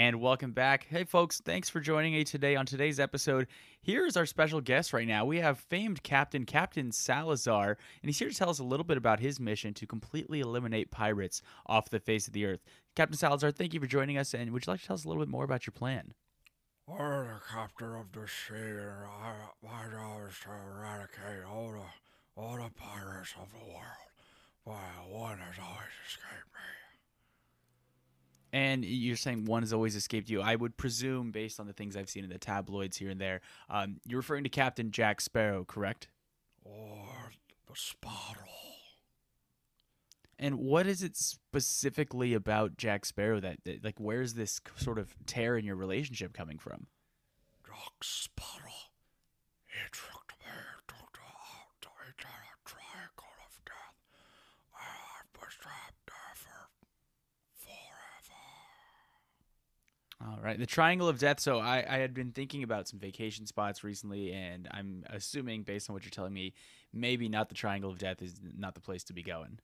And welcome back. Hey, folks, thanks for joining me today on today's episode. Here's our special guest right now. We have famed Captain Captain Salazar, and he's here to tell us a little bit about his mission to completely eliminate pirates off the face of the earth. Captain Salazar, thank you for joining us, and would you like to tell us a little bit more about your plan? I'm the captain of the sea, and I, my job is to eradicate all the, all the pirates of the world. But one has always escaped me. And you're saying one has always escaped you. I would presume, based on the things I've seen in the tabloids here and there, um, you're referring to Captain Jack Sparrow, correct? Or the Sparrow. And what is it specifically about Jack Sparrow that, that like, where's this sort of tear in your relationship coming from? Jack Sparrow. He tricked me to the, to eternal triangle of death. I was trapped there for forever. All right, the Triangle of Death. So I, I had been thinking about some vacation spots recently, and I'm assuming, based on what you're telling me, maybe not the Triangle of Death is not the place to be going.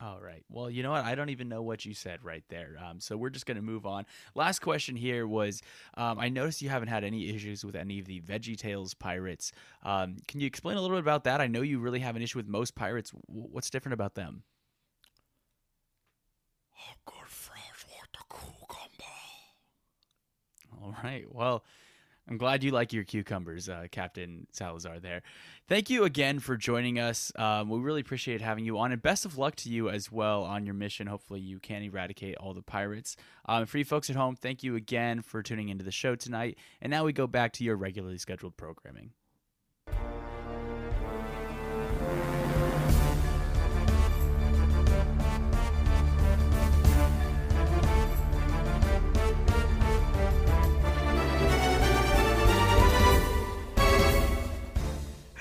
All right. Well, you know what? I don't even know what you said right there. Um, so we're just going to move on. Last question here was um, I noticed you haven't had any issues with any of the Veggie Tales pirates. Um, can you explain a little bit about that? I know you really have an issue with most pirates. What's different about them? I'm good the cucumber. All right. Well, I'm glad you like your cucumbers, uh, Captain Salazar. There. Thank you again for joining us. Um, we really appreciate having you on, and best of luck to you as well on your mission. Hopefully, you can eradicate all the pirates. Um, for you folks at home, thank you again for tuning into the show tonight. And now we go back to your regularly scheduled programming.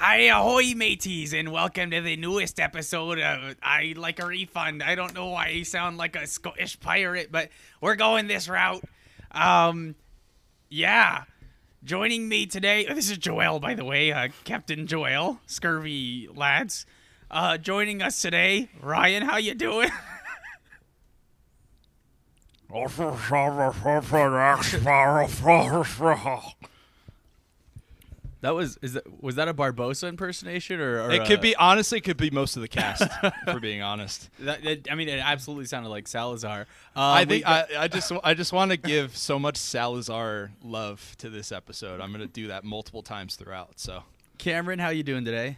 Hi, ahoy, mateys, and welcome to the newest episode of I'd Like a Refund. I don't know why I sound like a Scottish pirate, but we're going this route. Um, yeah. Joining me today, this is Joel, by the way, uh, Captain Joel, scurvy lads. Uh, joining us today, Ryan. How you doing? That was is that was that a Barbossa impersonation or, or It could uh, be honestly, it could be most of the cast. for being honest, That, that- I mean, it absolutely sounded like Salazar. Um, I think got- I, I just I just want to give so much Salazar love to this episode. I'm gonna do that multiple times throughout. So Cameron, how you doing today?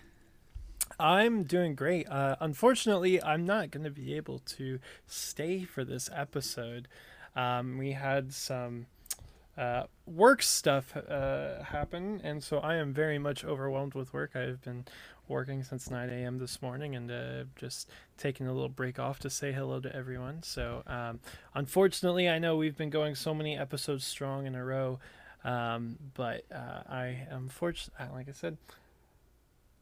I'm doing great. Uh, unfortunately, I'm not going to be able to stay for this episode. Um, we had some uh, work stuff uh, happen, and so I am very much overwhelmed with work. I've been working since 9 a.m. this morning and uh, just taking a little break off to say hello to everyone. So, um, unfortunately, I know we've been going so many episodes strong in a row, um, but uh, I am fortunate. Like I said,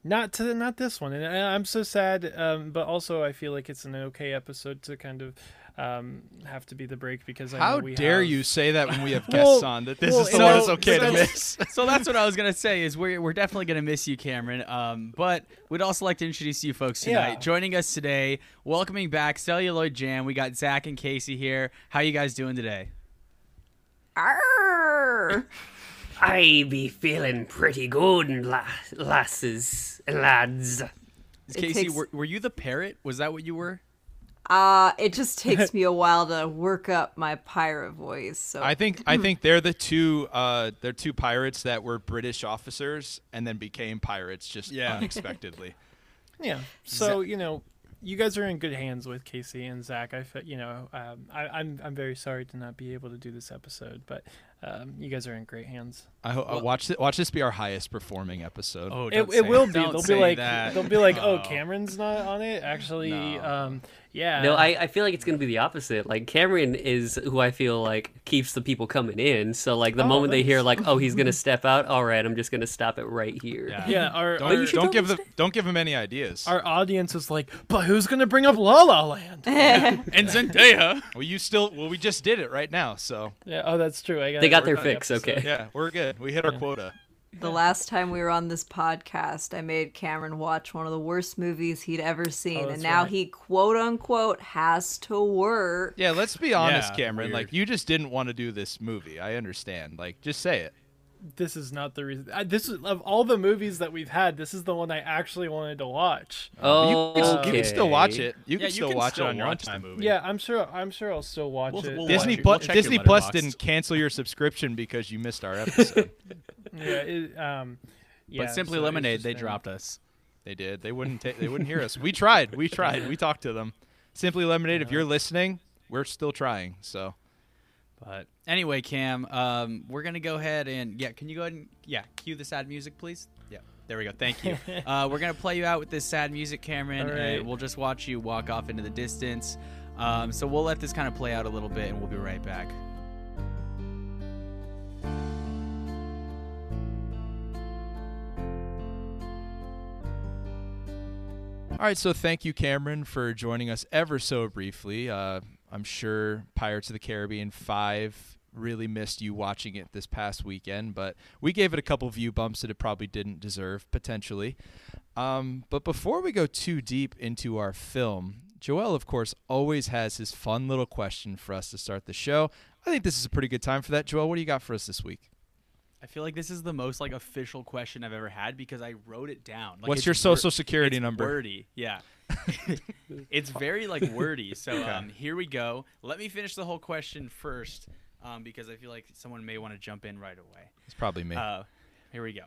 not to not this one and I- i'm so sad um, but also i feel like it's an okay episode to kind of um, have to be the break because I how know we dare have- you say that when we have guests Well- on that this well, is the so- one that's okay so to that's- miss. so that's what I was gonna say. Is we're we're definitely gonna miss you, Cameron. Um, but we'd also like to introduce you folks tonight. Yeah. Joining us today, welcoming back Celluloid Jam. We got Zach and Casey here. How you guys doing today? Arr! I be feeling pretty good, la- lasses lads. Casey, takes- were, were you the parrot? Was that what you were? Uh, it just takes me a while to work up my pirate voice. So I think I think they're the two uh, they're two pirates that were British officers and then became pirates just Yeah. unexpectedly. yeah so you know you guys are in good hands with casey and zach i fe- you know um, I, i'm i'm very sorry to not be able to do this episode but um, you guys are in great hands I hope uh, watch th- watch this be our highest performing episode. Oh, it, don't it say will it. be Don't they'll say be like that. they'll be like oh No. cameron's not on it actually No. um yeah No, I, I feel like it's gonna be the opposite. Like Cameron is who I feel like keeps the people coming in. So like the Oh, moment they hear like, oh, he's gonna step out. All right, I'm just gonna stop it right here. Yeah. yeah our, Don't, our, you should don't give totally them don't give him any ideas. our audience is like but who's gonna bring up la la land And Zendaya. well, you still well we just did it right now, so yeah oh that's true I got They it got their worked on fix. episode. Okay. yeah, we're good. We hit our quota. The last time we were on this podcast, I made Cameron watch one of the worst movies he'd ever oh, seen, and now right. he quote unquote has to work. Yeah, let's be honest, Yeah, Cameron. weird. Like you just didn't want to do this movie. I understand. Like just say it. This is not the reason. I, this is of all the movies that we've had. This is the one I actually wanted to watch. Oh, you, can, you can still watch it. You yeah, can still you can watch still it on your own time. movie. Yeah, I'm sure. I'm sure I'll still watch We'll- it. we'll Disney watch. Plus We'll Disney Plus didn't cancel your subscription because you missed our episode. Yeah, it, um, yeah. but Simply so lemonade, they been- dropped us. they did. They wouldn't. Ta- they wouldn't hear us. We tried. We tried. We talked to them. Simply Lemonade. If you're listening, we're still trying. So But anyway, Cam, um, we're gonna go ahead and yeah, can you go ahead and yeah, cue the sad music, please? Yeah, there we go. Thank you. uh, we're gonna play you out with this sad music, Cameron, right. and we'll just watch you walk off into the distance. Um, so we'll let this kind of play out a little bit, and we'll be right back. All right, so thank you, Cameron, for joining us ever so briefly. Uh, I'm sure Pirates of the Caribbean 5 really missed you watching it this past weekend, but we gave it a couple view bumps that it probably didn't deserve, potentially. Um, but before we go too deep into our film, Joel, of course, always has his fun little question for us to start the show. I think this is a pretty good time for that. Joel, what do you got for us this week? I feel like this is the most like official question I've ever had because I wrote it down. Like, What's your wor- social security number? Wordy, yeah. it's very like wordy. So um, here we go. Let me finish the whole question first, um, because I feel like someone may want to jump in right away. It's probably me. Uh, here we go.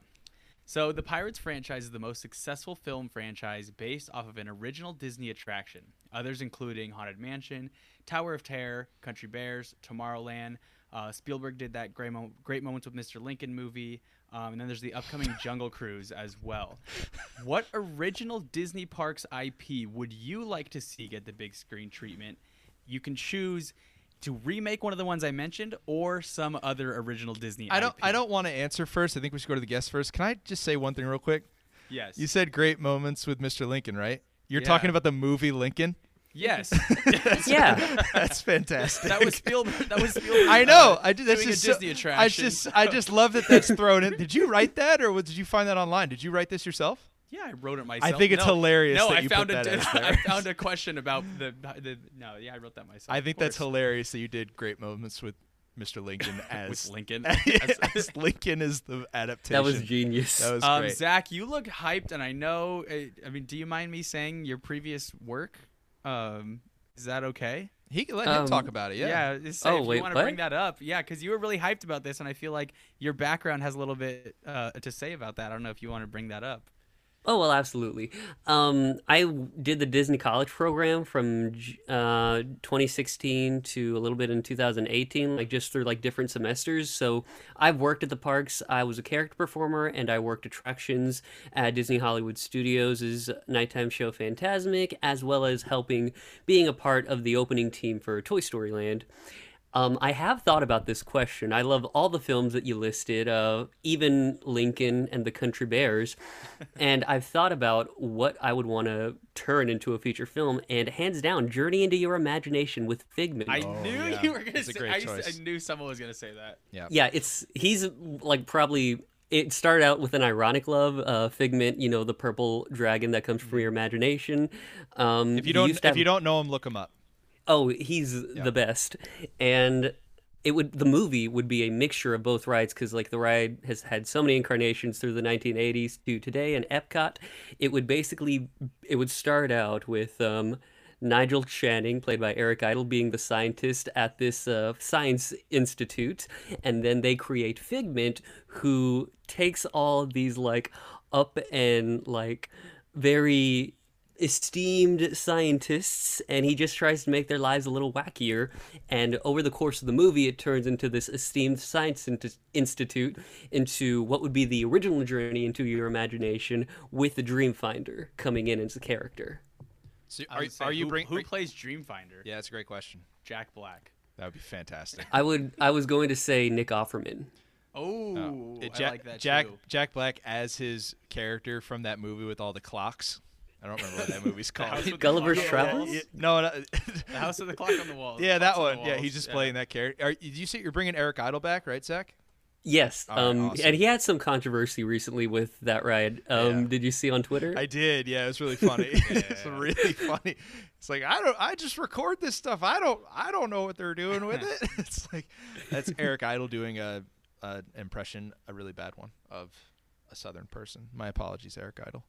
So, the Pirates franchise is the most successful film franchise based off of an original Disney attraction. Others including Haunted Mansion, Tower of Terror, Country Bears, Tomorrowland. Uh, Spielberg did that Great, Mo- Great Moments with Mr. Lincoln movie. Um, and then there's the upcoming Jungle Cruise as well. What original Disney Parks IP would you like to see get the big screen treatment? You can choose to remake one of the ones I mentioned or some other original Disney I don't. IP. I don't want to answer first. I think we should go to the guest first. Can I just say one thing real quick? Yes. You said great moments with Mr. Lincoln, right? You're Yeah. talking about the movie Lincoln. Yes. Yeah. That's fantastic. that was Spielberg. That was Spielberg. I know. uh, I did. That's just a so- Disney I attraction. just. I just love that that's thrown in. Did you write that, or did you find that online? Did you write this yourself? yeah, I wrote it myself. I think it's No, hilarious No, that I you found put a that I found a question about the the. No, yeah, I wrote that myself. I think that's hilarious that you did great moments with Mr. Lincoln as With Lincoln. as, As- Lincoln is the adaptation. That was genius. That was um, great. Zach, you look hyped, and I know. uh, I mean, do you mind me saying your previous work? Um, is that okay? he can let him Um, talk about it. Yeah. just Oh, if you wait, want to what? bring that up, yeah, because you were really hyped about this, and I feel like your background has a little bit uh, to say about that. I don't know if you want to bring that up. Oh well, absolutely. Um, I did the Disney College program from uh, 2016 to a little bit in 2018, like just through like different semesters. So I've worked at the parks. I was a character performer, and I worked attractions at Disney Hollywood Studios' nighttime show Fantasmic, as well as helping being a part of the opening team for Toy Story Land. Um, I have thought about this question. I love all the films that you listed, uh, even Lincoln and the Country Bears, and I've thought about what I would want to turn into a feature film. And hands down, Journey into Your Imagination with Figment. I knew yeah. you were gonna say. great I, used- I knew someone was gonna say that. yeah, Yeah. it's he's like probably. It started out with an ironic love, uh, Figment. You know, the purple dragon that comes from your imagination. Um, if you don't, if have- you don't know him, look him up. Oh, he's the best. And it would the movie would be a mixture of both rides because like the ride has had so many incarnations through the 1980s to today and Epcot. It would basically it would start out with um, Nigel Channing, played by Eric Idle, being the scientist at this uh, science institute, and then they create Figment, who takes all these like up and like very esteemed scientists and he just tries to make their lives a little wackier and over the course of the movie it turns into this esteemed science Int- institute into what would be the original journey into your imagination with the dreamfinder coming in as a character So are, say, are you who, bring? who plays Dreamfinder? yeah, that's a great question. Jack Black. That would be fantastic. i would i was going to say nick offerman Oh, It- I like that Jack, too. Jack Black as his character from that movie with all the clocks. I don't remember what that movie's called. Gulliver's Clock on the Travels? Yeah, no, no The House with the Clock on the Wall. yeah, that Clocks on one. Yeah, he's Walls. just playing that character. Are, did you say you're bringing Eric Idle back, right, Zach? Yes, All right, um, awesome. and he had some controversy recently with that ride. Um, Yeah. Did you see on Twitter? I did. Yeah, it was really funny. it's really funny. It's like I don't. I just record this stuff. I don't. I don't know what they're doing with it. It's like that's Eric Idle doing a, a impression, a really bad one of a Southern person. My apologies, Eric Idle.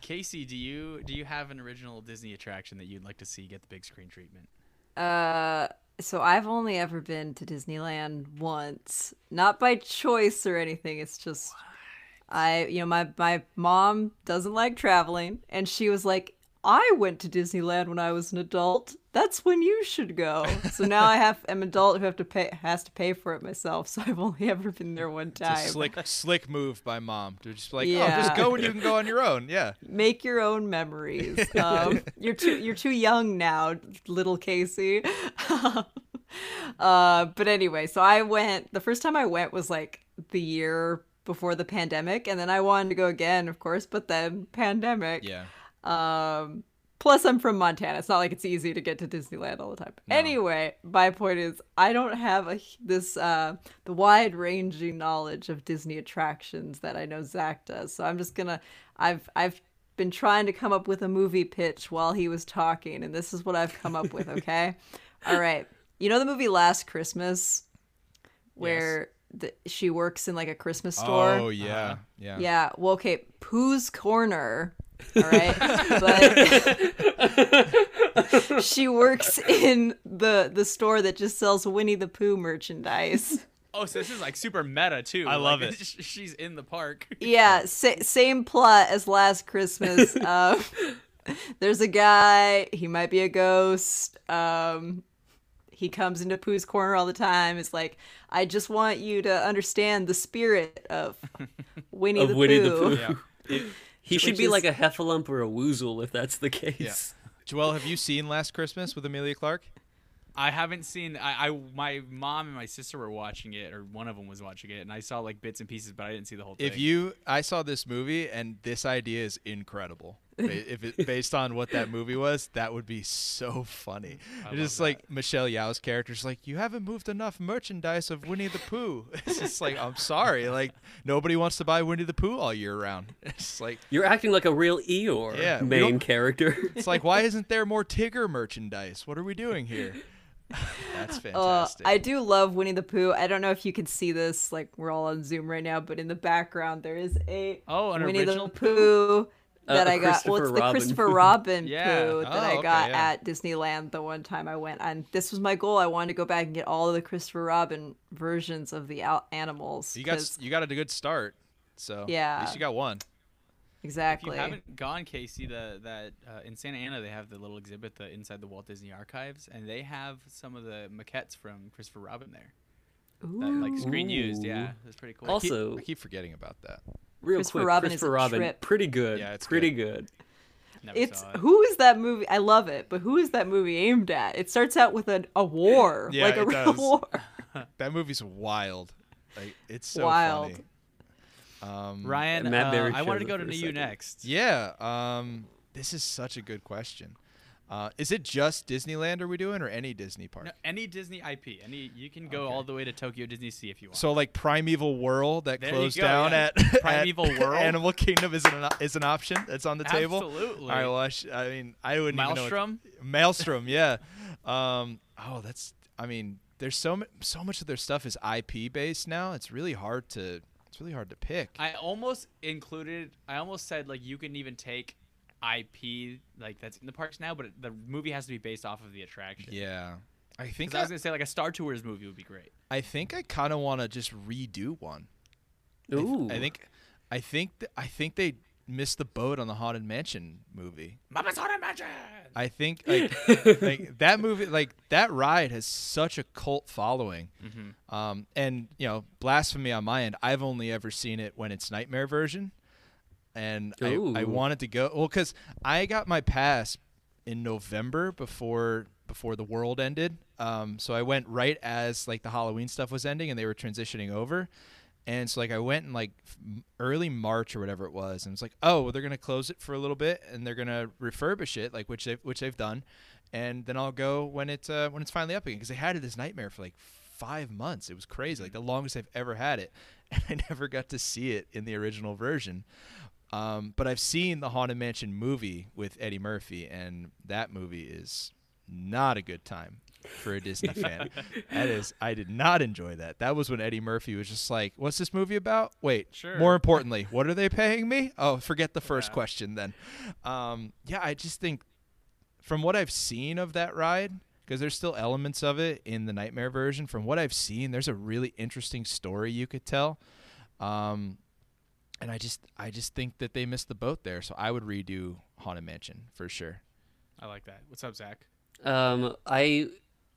Casey, do you do you have an original Disney attraction that you'd like to see get the big screen treatment? Uh, so I've only ever been to Disneyland once, not by choice or anything. It's just I, you know, my my mom doesn't like traveling, and she was like, "I went to Disneyland when I was an adult. That's when you should go." So now I have am an adult who have to pay has to pay for it myself. So I've only ever been there one time. slick, slick move by mom to just like, oh, Yeah. just go and you can go on your own. Yeah. Make your own memories. Um, you're too you're too young now, little Casey. uh, but anyway, so I went. The first time I went was like the year before the pandemic, and then I wanted to go again, of course. But then pandemic. Yeah. Um, plus, I'm from Montana. It's not like it's easy to get to Disneyland all the time. Anyway, my point is, I don't have a this uh the wide ranging knowledge of Disney attractions that I know Zach does. So I'm just gonna, I've I've been trying to come up with a movie pitch while he was talking, and this is what I've come up with. Okay, all right. You know the movie Last Christmas, where the, she works in like a Christmas store. Oh yeah. Yeah. Yeah. Well, okay. Pooh's Corner. All right. but she works in the the store that just sells Winnie the Pooh merchandise. Oh, so this is like super meta too. I love Like, it. She's in the park. Yeah. Sa- same plot as Last Christmas. Um, there's a guy. He might be a ghost. Um, he comes into Pooh's corner all the time. It's like, I just want you to understand the spirit of Winnie, of the, Winnie the Pooh. Pooh. Yeah. He should Which be is- like a heffalump or a woozle if that's the case. Joel, have you seen Last Christmas with Emilia Clarke? I haven't seen. I, I my mom and my sister were watching it, or one of them was watching it, and I saw like bits and pieces, but I didn't see the whole thing. If you, I saw this movie and this idea is incredible. Ba- if it based on what that movie was, that would be so funny. It's just love like Michelle Yeoh's character's like, you haven't moved enough merchandise of Winnie the Pooh. It's just like, I'm sorry, like nobody wants to buy Winnie the Pooh all year round. It's like, You're acting like a real Eeyore Yeah, main character. it's like, why isn't there more Tigger merchandise? What are we doing here? That's Uh, fantastic. I do love Winnie the Pooh. I don't know if you can see this, like we're all on Zoom right now, but in the background there is a Oh, an Winnie original the Pooh that Uh, I got. Well, it's the Robin Christopher Pooh. Robin Yeah. Pooh that Oh, I okay, got yeah. at Disneyland the one time I went, and this was my goal. I wanted to go back and get all of the Christopher Robin versions of the al- animals. you got 'cause- you got a good start. So yeah, at least you got one. Exactly. if exactly. you haven't gone, Casey, the that uh, in Santa Ana they have the little exhibit, the inside the Walt Disney Archives, and they have some of the maquettes from Christopher Robin there. That like screen used, Ooh. yeah, that's pretty cool. Also, I keep forgetting about that. Real Christopher quick, Robin Christopher a Robin, trip. pretty good. Yeah, it's pretty good. good. Never It's saw it. who is that movie? I love it, but who is that movie aimed at? It starts out with a, a war, Yeah, like a it real does. war. That movie's wild. Like it's so Wild. funny. Um, Ryan, uh, I wanted to go to for a you second. next. Yeah. Um, this is such a good question. Uh, is it just Disneyland are we doing, or any Disney park? No, any Disney IP, any you can go Okay. all the way to Tokyo Disney Sea if you want. So like Primeval World that There closed go, down yeah. at Primeval at World. Animal Kingdom is an is an option that's on the table. Absolutely. Right. Well, I, I mean, I wouldn't even know. Maelstrom. What, Maelstrom. Yeah. Um. Oh, that's. I mean, there's so so much of their stuff is IP based now. It's really hard to. It's really hard to pick. I almost included. I almost said like you can even take IP like that's in the parks now, but the movie has to be based off of the attraction. yeah. I think I I, was gonna say like a Star Tours movie would be great. I think I kind of want to just redo one. I th- Ooh. I, think I think th- I think they missed the boat on the Haunted Mansion movie. Muppets Haunted Mansion. I think like, like that movie like that ride has such a cult following. Mm-hmm. Um and you know, blasphemy on my end, I've only ever seen it when it's nightmare version. And I, I wanted to go well cuz I got my pass in November before before the world ended. Um so I went right as like the Halloween stuff was ending and they were transitioning over. And so like I went in like early March or whatever it was, and it's like, oh, well, they're gonna close it for a little bit, and they're gonna refurbish it, like which they which they've done, and then I'll go when it's uh, when it's finally up again, because they had it as nightmare for like five months. It was crazy, like the longest I've ever had it, and I never got to see it in the original version. Um, but I've seen the Haunted Mansion movie with Eddie Murphy, and that movie is not a good time for a Disney fan. That is, I did not enjoy that. That was when Eddie Murphy was just like, "What's this movie about?" Wait, Sure. more importantly, what are they paying me? Oh, forget the first Yeah. question then. Um, yeah, I just think from what I've seen of that ride, because there's still elements of it in the Nightmare version. From what I've seen, there's a really interesting story you could tell. Um, and I just, I just think that they missed the boat there. So I would redo Haunted Mansion for sure. I like that. What's up, Zach? Um, I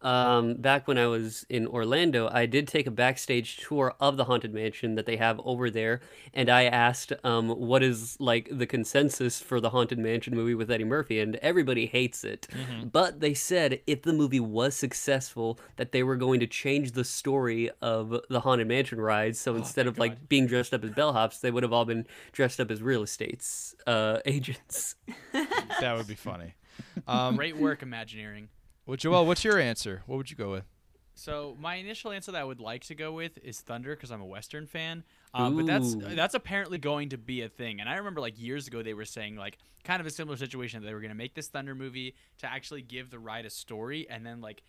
um back when I was in Orlando, I did take a backstage tour of the haunted mansion that they have over there, and I asked um what is like the consensus for the haunted mansion movie with Eddie Murphy, and everybody hates it. But they said if the movie was successful, that they were going to change the story of the haunted mansion rides. So instead of like being dressed up as bellhops, they would have all been dressed up as real estates uh, agents. That would be funny. Um, Great work, Imagineering. Well, Joel, what's your answer? What would you go with? So my initial answer that I would like to go with is Thunder because I'm a Western fan. Um, but that's that's apparently going to be a thing. And I remember like years ago they were saying like kind of a similar situation. that They were going to make this Thunder movie to actually give the ride a story, and then like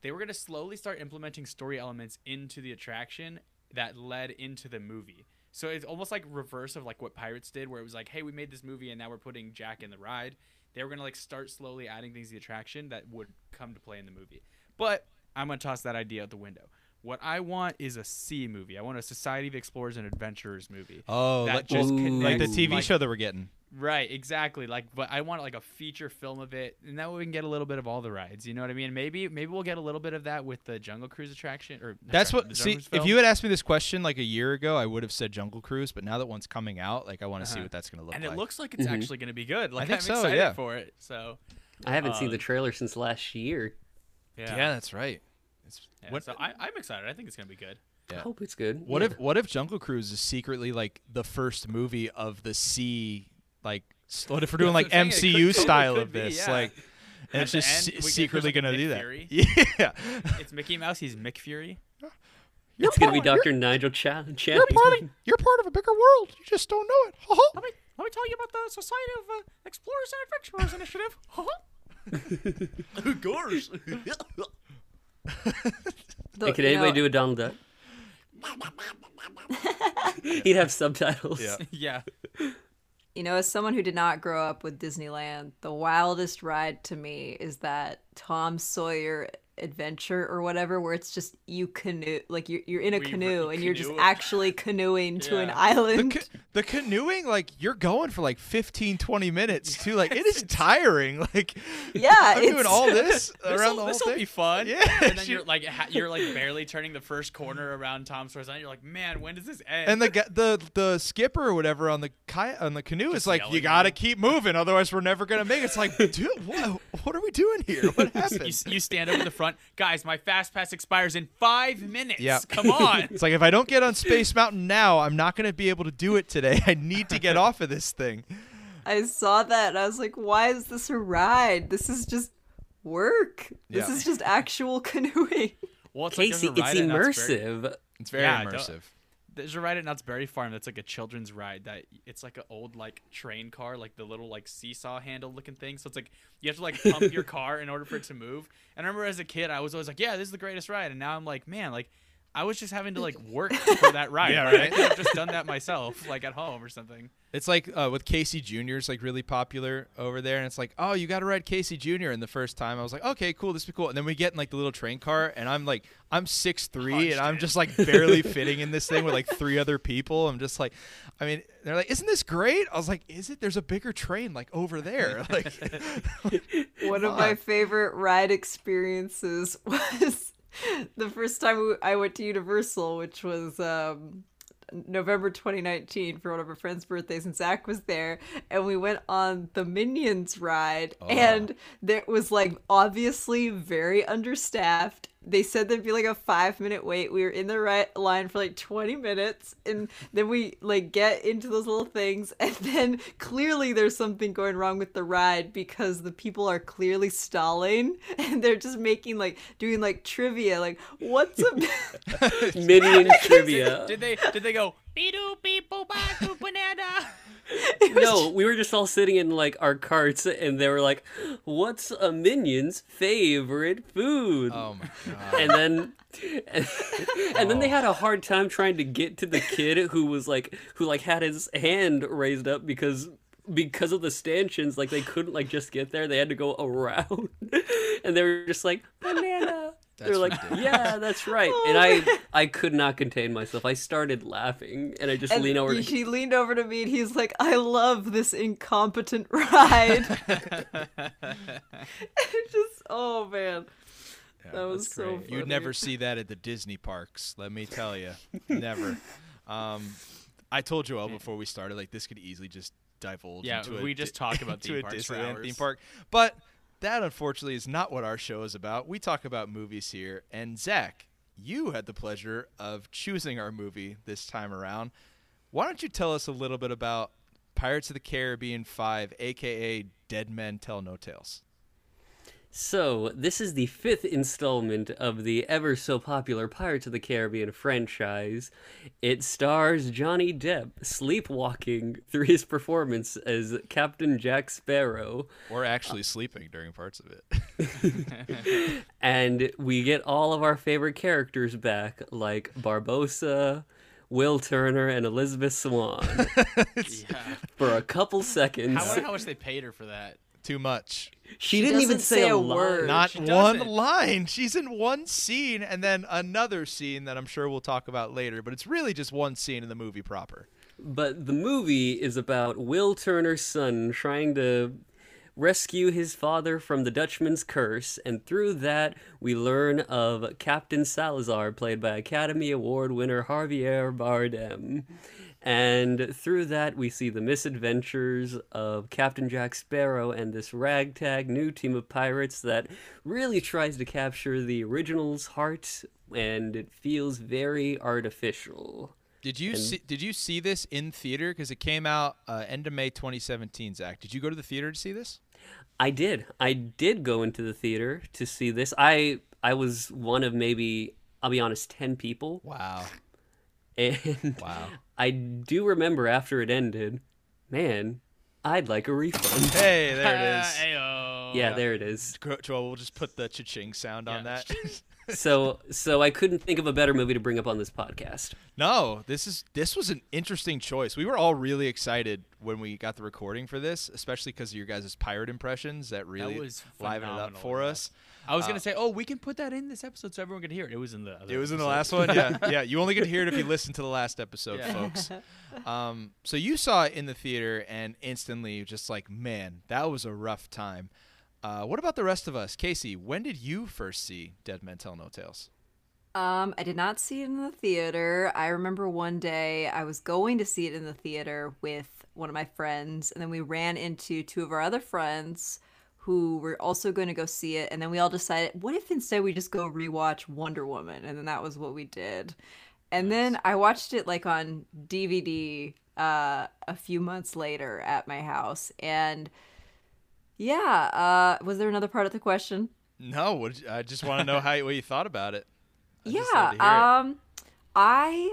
they were going to slowly start implementing story elements into the attraction that led into the movie. So it's almost like reverse of like what Pirates did, where it was like, hey, we made this movie and now we're putting Jack in the ride. They were gonna like start slowly adding things to the attraction that would come to play in the movie. But I'm gonna toss that idea out the window. What I want is a S.E.A. movie. I want a Society of Explorers and Adventurers movie. Oh, That like, just like the TV like- show that we're getting. Right, exactly. Like, but I want like a feature film of it, and that way we can get a little bit of all the rides. You know what I mean? Maybe maybe we'll get a little bit of that with the Jungle Cruise attraction. Or That's sorry, what. See, Jungle Cruise if you had asked me this question like a year ago, I would have said Jungle Cruise. But now that one's coming out, like I want to see Uh-huh. what that's going to look and like. And it looks like it's Mhm. actually going to be good. Like think am so, excited yeah. for it. So I haven't seen the trailer since last year. yeah, yeah, that's right. It's, Yeah, what so I, I'm excited. I think it's going to be good. I hope it's good. what Yeah. if what if Jungle Cruise is secretly like the first movie of the S.E.A.? Like, s- what if we're doing like That's what I'm saying, it MCU could- style could of be, this? yeah. Like, and At it's just end, se- secretly there's, going like, to do that. Fury. Yeah. It's Mickey Mouse. He's Mick Fury. it's gonna be Dr. Nigel Cha- You're part of you're part of a bigger world. You just don't know it. Let me let me tell you about the Society of uh, Explorers and Adventurers Initiative. of course. The- Hey, can anybody know, do a Donald Duck? He'd have subtitles. Yeah. yeah. You know, as someone who did not grow up with Disneyland, the wildest ride to me is that Tom Sawyer adventure or whatever, where it's just you canoe, like you're you're in a We re- canoe and you're just actually canoeing to an Yeah. The, island. ca- the canoeing, like you're going for like 15, 20 minutes too. Like it is tiring. Like Yeah, I'm doing all this around the whole This will thing. be fun. Yeah. And then you're like ha- you're like barely turning the first corner around Tom Sawyer's Island. You're like, man, when does this end? and the the the skipper or whatever on the ki- on the canoe is like, you gotta you." keep moving, otherwise we're never gonna make it. It's like, dude, what, what are we doing here? What happened? s- you stand up in the front, guys. My fast pass expires in five minutes. Yeah. come on. It's like if I don't get on Space Mountain now, I'm not gonna be able to do it today. I need to get off of this thing. I saw that and I was like, why is this a ride? This is just work. This Yeah. is just actual canoeing. well, it's like there's Casey, a it's ride at Knott's Berry- immersive. It's very Yeah, don't- immersive. There's a ride at Knott's Berry Farm that's like a children's ride that it's like an old like train car, like the little like seesaw handle looking thing. So it's like you have to like pump your car in order for it to move. And I remember as a kid, I was always like, "Yeah, this is the greatest ride." And now I'm like, "Man, like I was just having to like work for that ride. Yeah, like, I right. could have just done that myself, like at home or something." It's like uh, with Casey Jr. is like really popular over there, and it's like, oh, you got to ride Casey Jr. And the first time I was like, okay, cool, this would be cool. And then we get in like the little train car, and I'm like, I'm six three, and I'm just like barely fitting in this thing with like three other people. I'm just like, I mean, they're like, isn't this great? I was like, is it? There's a bigger train like over there. Like, One of my favorite ride experiences was the first time I went to Universal, which was um, November 2019 for one of our friends' birthdays, and Zach was there, and we went on the Minions ride, and it was like obviously very understaffed. They said there'd be like a five minute wait. We were in the right line for like 20 minutes. And then we like get into those little things. And then clearly there's something going wrong with the ride because the people are clearly stalling and they're just making like, doing like trivia. Like, what's a. Minion trivia. Did they did they go beep beep boop boop banana? No, we were just all sitting in like our carts, and they were like, "What's a minion's favorite food?" Oh my god. and then and, then they oh. had a hard time trying to get to the kid who was like who like had his hand raised up because because of the stanchions like they couldn't like just get there they had to go around and they were just like banana they're like ridiculous. yeah that's right and i i could not contain myself i started laughing and i just And leaned over to he leaned over to me and he's like, I love this incompetent ride. It just, oh man. that was That's so funny. You'd never see that at the Disney parks. Let me tell you, never. Um, I told Joel before we started, like this could easily just divulge Yeah, into a we just Di- talk about into theme a parks for Disneyland hours. theme park. But that unfortunately is not what our show is about. We talk about movies here, and Zach, you had the pleasure of choosing our movie this time around. Why don't you tell us a little bit about Pirates of the Caribbean 5, aka Dead Men Tell No Tales? So, this is the fifth installment of the ever so popular Pirates of the Caribbean franchise. It stars Johnny Depp sleepwalking through his performance as Captain Jack Sparrow, Or actually sleeping during parts of it. and we get all of our favorite characters back, like Barbossa, Will Turner, and Elizabeth Swann, yeah. for a couple seconds. I wonder how much they paid her for that. Too much. She, didn't even say, say a a line. word. Not she one doesn't. line. She's in one scene and then another scene that I'm sure we'll talk about later, but it's really just one scene in the movie proper. But the movie is about Will Turner's son trying to rescue his father from the Dutchman's curse, and through that, we learn of Captain Salazar, played by Academy Award winner Javier Bardem. And through that, we see the misadventures of Captain Jack Sparrow and this ragtag new team of pirates that really tries to capture the original's heart, and it feels very artificial. Did you And- see did you see this in theater cuz it came out uh, end of May 2017, Zach? Did you go to the theater to see this? I did. I did go into the theater to see this. I I was one of maybe I'll be honest, ten people, Wow. and Wow. I do remember after it ended, man, I'd like a refund. Hey, there it is. Ayo. yeah, there it is. Gro- Joel, we'll just put the cha-ching sound on that. So so I couldn't think of a better movie to bring up on this podcast. No, this is this was an interesting choice. We were all really excited when we got the recording for this, especially because of your guys' pirate impressions that really was livened it up phenomenal, for yeah. us. I was gonna say, oh, we can put that in this episode so everyone can hear it. It was in the. Other It was in the last one. Yeah, yeah. You only get to hear it if you listen to the last episode, Yeah. folks. Um, so you saw it in the theater and instantly you're just like, man, that was a rough time. Uh, what about the rest of us, Casey? When did you first see Dead Men Tell No Tales? Um, I did not see it in the theater. I remember one day I was going to see it in the theater with one of my friends, and then we ran into two of our other friends who were also going to go see it, and then we all decided, what if instead we just go rewatch Wonder Woman? And then that was what we did. And then I watched it like on DVD uh, a few months later at my house, and yeah, uh, was there another part of the question? No, I just want to know how what you thought about it. I yeah hear it. um i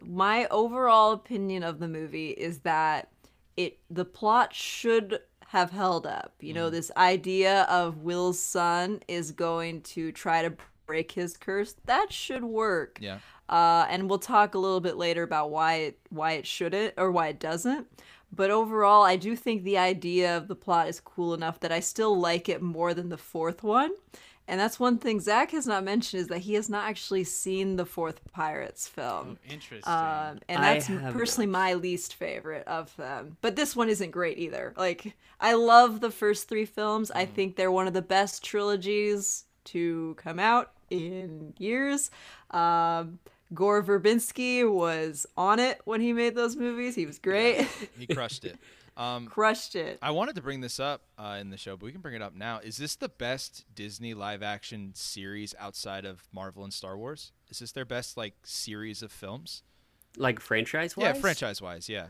my overall opinion of the movie is that it the plot should have held up you Mm. know this idea of will's son is going to try to break his curse that should work Yeah. uh, and we'll talk a little bit later about why it why it shouldn't or why it doesn't. But overall, I do think the idea of the plot is cool enough that I still like it more than the fourth one. And that's one thing Zach has not mentioned is that he has not actually seen the fourth Pirates film. Interesting. Um, and that's personally my least favorite of them. But this one isn't great either. Like, I love the first three films. I think they're one of the best trilogies to come out in years. Um, Gore Verbinski was on it when he made those movies. He was great. He crushed it. Um, Crushed it. I wanted to bring this up uh, in the show, but we can bring it up now. Is this the best Disney live action series outside of Marvel and Star Wars? Is this their best like series of films? Like franchise wise? Yeah, franchise wise, yeah.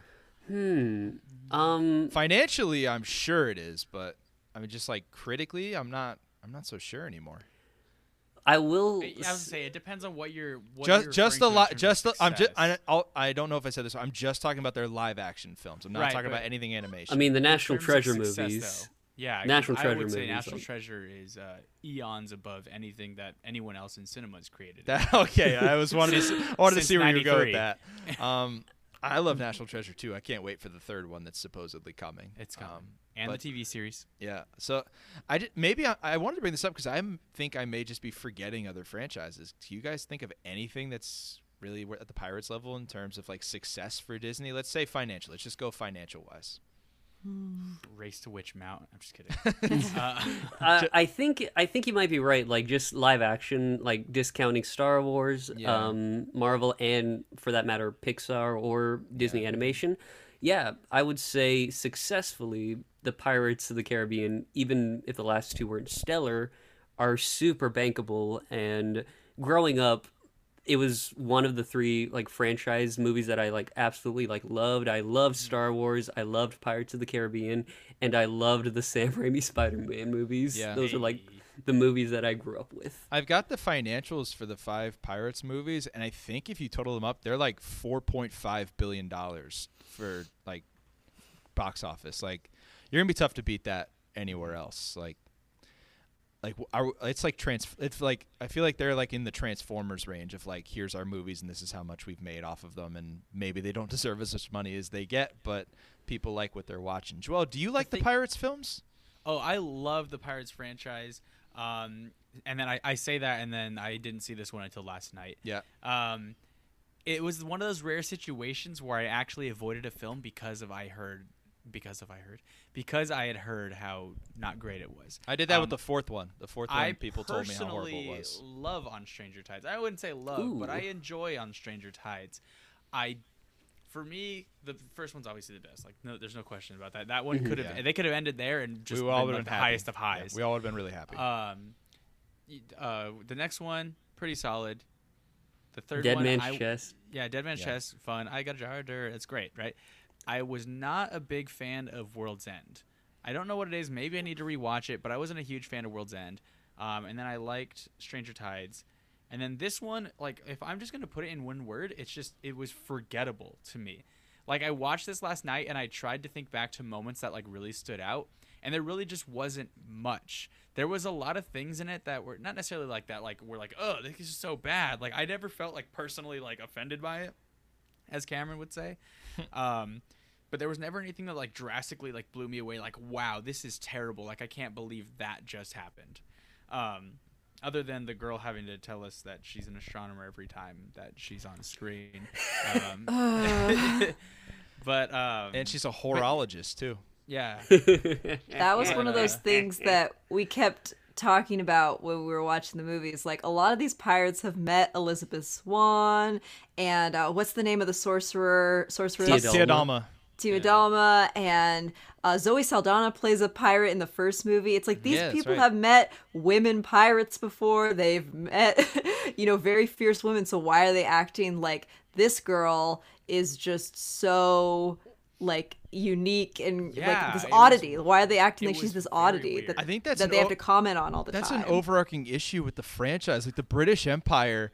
Hmm. Um. Financially, I'm sure it is, but I mean, just like critically, I'm not. I'm not so sure anymore. I will. I I was say it depends on what you're. What just you're just referring a lot. Just the, I'm just. I, I'll, I don't know if I said this. I'm just talking about their live action films. I'm not Right, talking about anything animation. I mean, the National Treasure success, movies. though, yeah, 'cause National I Treasure would say movies, National like- Treasure is uh, eons above anything that anyone else in cinema has created. That, okay, I was wanted to see, I wanted to see where you go with that. Um, I love National Treasure too. I can't wait for the third one that's supposedly coming. it's coming. Um, and but- the TV series. Yeah. So I did, maybe I, I wanted to bring this up because I think I may just be forgetting other franchises. Do you guys think of anything that's really at the Pirates level in terms of like success for Disney? Let's say financial. Let's just go financial wise. Race to Witch Mountain. I'm just kidding. uh, Uh, I think I think you might be right. Like just live action, like discounting Star Wars, Yeah. um, Marvel, and for that matter, Pixar or Disney Animation. Yeah, I would say successfully, the Pirates of the Caribbean, even if the last two weren't stellar, are super bankable. And growing up, it was one of the three like franchise movies that I like absolutely like loved. I loved Mm-hmm. Star Wars, I loved Pirates of the Caribbean, and I loved the Sam Raimi Spider-Man movies. Yeah. Those are like the movies that I grew up with. I've got the financials for the five Pirates movies, and I think if you total them up, they're like four point five billion dollars for like box office. Like you're gonna be tough to beat that anywhere else. Like, like are, it's like trans. It's like I feel like they're like in the Transformers range of like here's our movies and this is how much we've made off of them, and maybe they don't deserve as much money as they get, but people like what they're watching. Joel, do you like the think- Pirates films? oh, I love the Pirates franchise. Um, and then I, I say that, and then I didn't see this one until last night. Yeah. Um, it was one of those rare situations where I actually avoided a film because of I heard, because of I heard, because I had heard how not great it was. I did that with Um, the fourth one. The fourth one, people told me how horrible it personally was. love On Stranger Tides. I wouldn't say love, but I enjoy On Stranger Tides. I, for me, the first one's obviously the best. Like, no, there's no question about that. That one could have, Yeah. they could have ended there and just we all been, would like, have the been happy. highest of Yeah, highs. we all would have been really happy. Um, uh, the next one pretty solid. The third Dead one, Man's I, Chest. yeah, Dead Man's Yeah. Chest, fun. I got a Jar Jar, it's great, right? I was not a big fan of World's End. I don't know what it is. Maybe I need to rewatch it, but I wasn't a huge fan of World's End. Um, and then I liked Stranger Tides. And then this one, like, if I'm just gonna put it in one word, it's just it was forgettable to me. Like I watched this last night and I tried to think back to moments that like really stood out, and there really just wasn't much. There was a lot of things in it that were not necessarily like that, like were like, oh, this is so bad. Like I never felt like personally like offended by it, as Cameron would say. um, but there was never anything that like drastically like blew me away. Like, wow, this is terrible. Like I can't believe that just happened. Um, other than the girl having to tell us that she's an astronomer every time that she's on screen. Um, but um, and she's a horologist too. yeah, That was one of those Uh, things that we kept talking about when we were watching the movies. Like a lot of these pirates have met Elizabeth Swann, and uh, what's the name of the sorcerer? Sorceress Theodulma. Theodama. Teodalma, and uh, Zoe Saldana plays a pirate in the first movie. It's like these Yeah, people right. have met women pirates before. They've met, you know, very fierce women. So why are they acting like this girl is just so like unique and Yeah, like this it was- oddity? why are they acting like she's this oddity weird. that, I think that's that an they have to comment on all the That's time? an overarching issue with the franchise. Like the British Empire,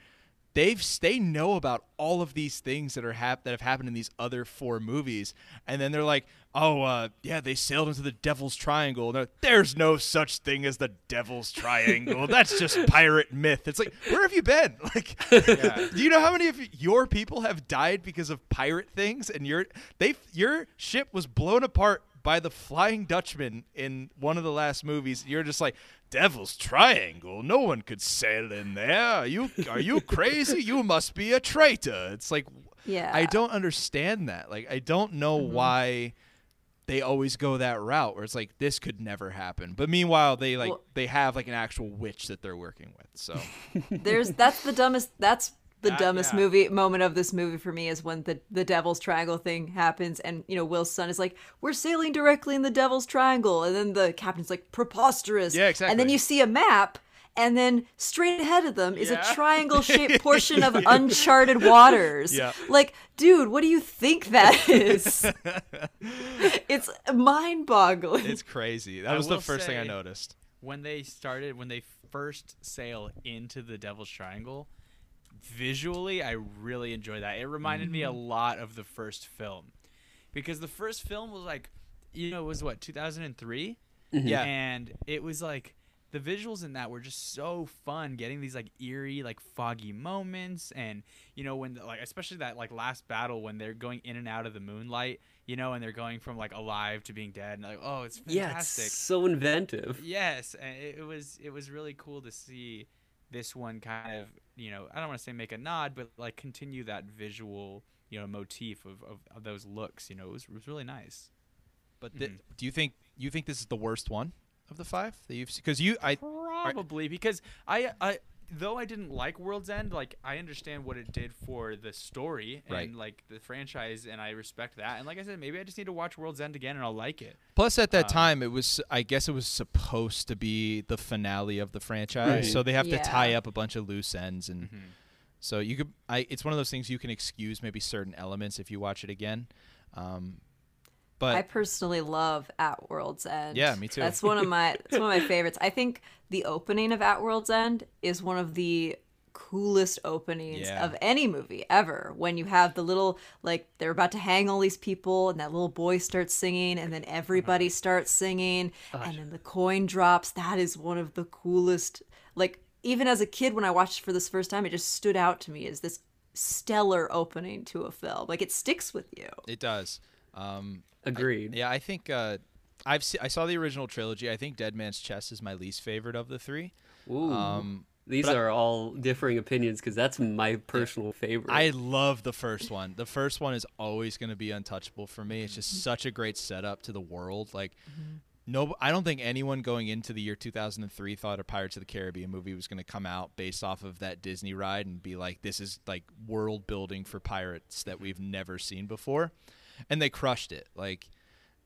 they've they know about all of these things that are hap- that have happened in these other four movies, and then they're like, "Oh, uh, yeah, they sailed into the Devil's Triangle." There's no such thing as the Devil's Triangle. That's just pirate myth. It's like, where have you been? Like, do you know how many of your people have died because of pirate things? And your they your ship was blown apart by the Flying Dutchman in one of the last movies. You're just like Devil's Triangle. No one could sail in there. Are you are you crazy? you must be a traitor. It's like Yeah. I don't understand that. Like I don't know mm-hmm. why they always go that route where it's like this could never happen. But meanwhile they like Well- they have like an actual witch that they're working with. So There's that's the dumbest. That's the That- dumbest yeah. movie moment of this movie for me is when the the Devil's Triangle thing happens, and you know Will's son is like, "We're sailing directly in the Devil's Triangle," and then the captain's like, "Preposterous!" Yeah, exactly And then you see a map. And then straight ahead of them is Yeah. a triangle shaped portion of uncharted waters. Yeah. Like, dude, what do you think that is? it's mind boggling. It's crazy. That I was the will first thing I noticed. when they started when they first sail into the Devil's Triangle, visually I really enjoyed that. It reminded me a Mm-hmm. lot of the first film. Because the first film was like you know, it was what, 2003? Yeah. And it was like the visuals in that were just so fun getting these like eerie like foggy moments and you know when like especially that like last battle when they're going in and out of the moonlight you know and they're going from like alive to being dead and like oh it's Yeah, fantastic it's so inventive. Yes, and it, it was it was really cool to see this one kind of you know I don't want to say make a nod, but like continue that visual you know motif of, of, of those looks. You know, it was it was really nice. But thi- hmm. do you think you think this is the worst one of the five that you've seen? Because you, I, Probably because I I though I didn't like World's End, like I understand what it did for the story and Right. like the franchise, and I respect that. And like I said, maybe I just need to watch World's End again, and I'll like it. plus at that Um, time it was, I guess it was supposed to be the finale of the franchise, Right. so they have to tie up a bunch of loose ends, and Mhm. so you could, I, it's one of those things you can excuse maybe certain elements if you watch it again. Um, but I personally love At World's End. Yeah, me too. That's one of my that's one of my favorites. I think the opening of At World's End is one of the coolest openings Yeah. of any movie ever. When you have the little like they're about to hang all these people and that little boy starts singing and then everybody starts singing and then the coin drops. That is one of the coolest like even as a kid when I watched it for this first time it just stood out to me as this stellar opening to a film. Like it sticks with you. it does. Um, Agreed. Yeah, I think uh, I've se- I saw the original trilogy. I think Dead Man's Chest is my least favorite of the three. Ooh. Um, These but I- are all differing opinions because that's my personal favorite. I love the first one. The first one is always going to be untouchable for me. It's just such a great setup to the world. Like, no, I don't think anyone going into the year 2003 thought a Pirates of the Caribbean movie was going to come out based off of that Disney ride and be like, this is like world building for pirates that we've never seen before. And they crushed it. Like,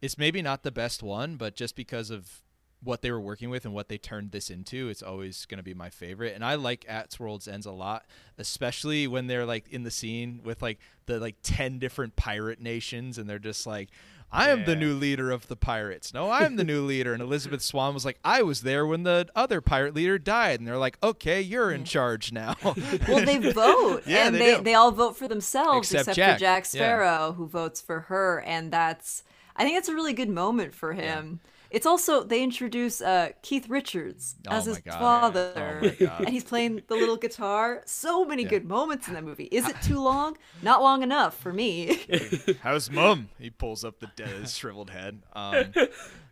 it's maybe not the best one, but just because of what they were working with and what they turned this into, it's always going to be my favorite. And I like At's World's Ends a lot, especially when they're like in the scene with like the like 10 different pirate nations and they're just like, I am the new leader of the pirates. No, I'm the new leader. And Elizabeth Swann was like, I was there when the other pirate leader died. And they're like, okay, you're in charge now. Well, they vote, Yeah, and they they, they all vote for themselves Except except, Jack. for Jack Yeah. Sparrow, who votes for her, and that's I think that's a really good moment for him. It's also they introduce uh, Keith Richards Oh as his God. father, Oh and he's playing the little guitar. So many good moments in that movie. Is it too long? Not long enough for me. How's mum? He pulls up the dead, shriveled head. Um,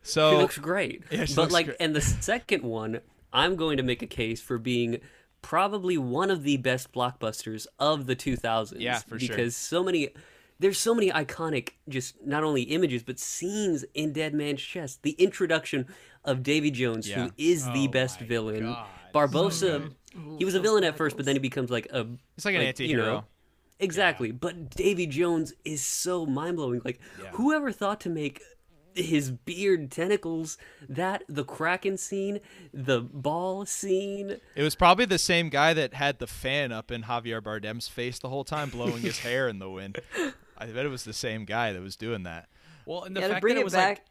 She so looks great. Yeah, she but looks like, great. and the second one, I'm going to make a case for being probably one of the best blockbusters of the 2000s. Yeah, for sure. Because so many, there's so many iconic, just not only images but scenes in Dead Man's Chest. The introduction of Davy Jones, Yeah. who is the Oh best villain. God, Barbossa, he was a villain at first, but then he becomes like a. It's like an you anti-hero. know, Exactly, but Davy Jones is so mind blowing. Like, whoever thought to make his beard tentacles that the kraken scene, the ball scene? It was probably the same guy that had the fan up in Javier Bardem's face the whole time, blowing his hair in the wind. I bet it was the same guy that was doing that. Well, and the Yeah, fact that it it was back. like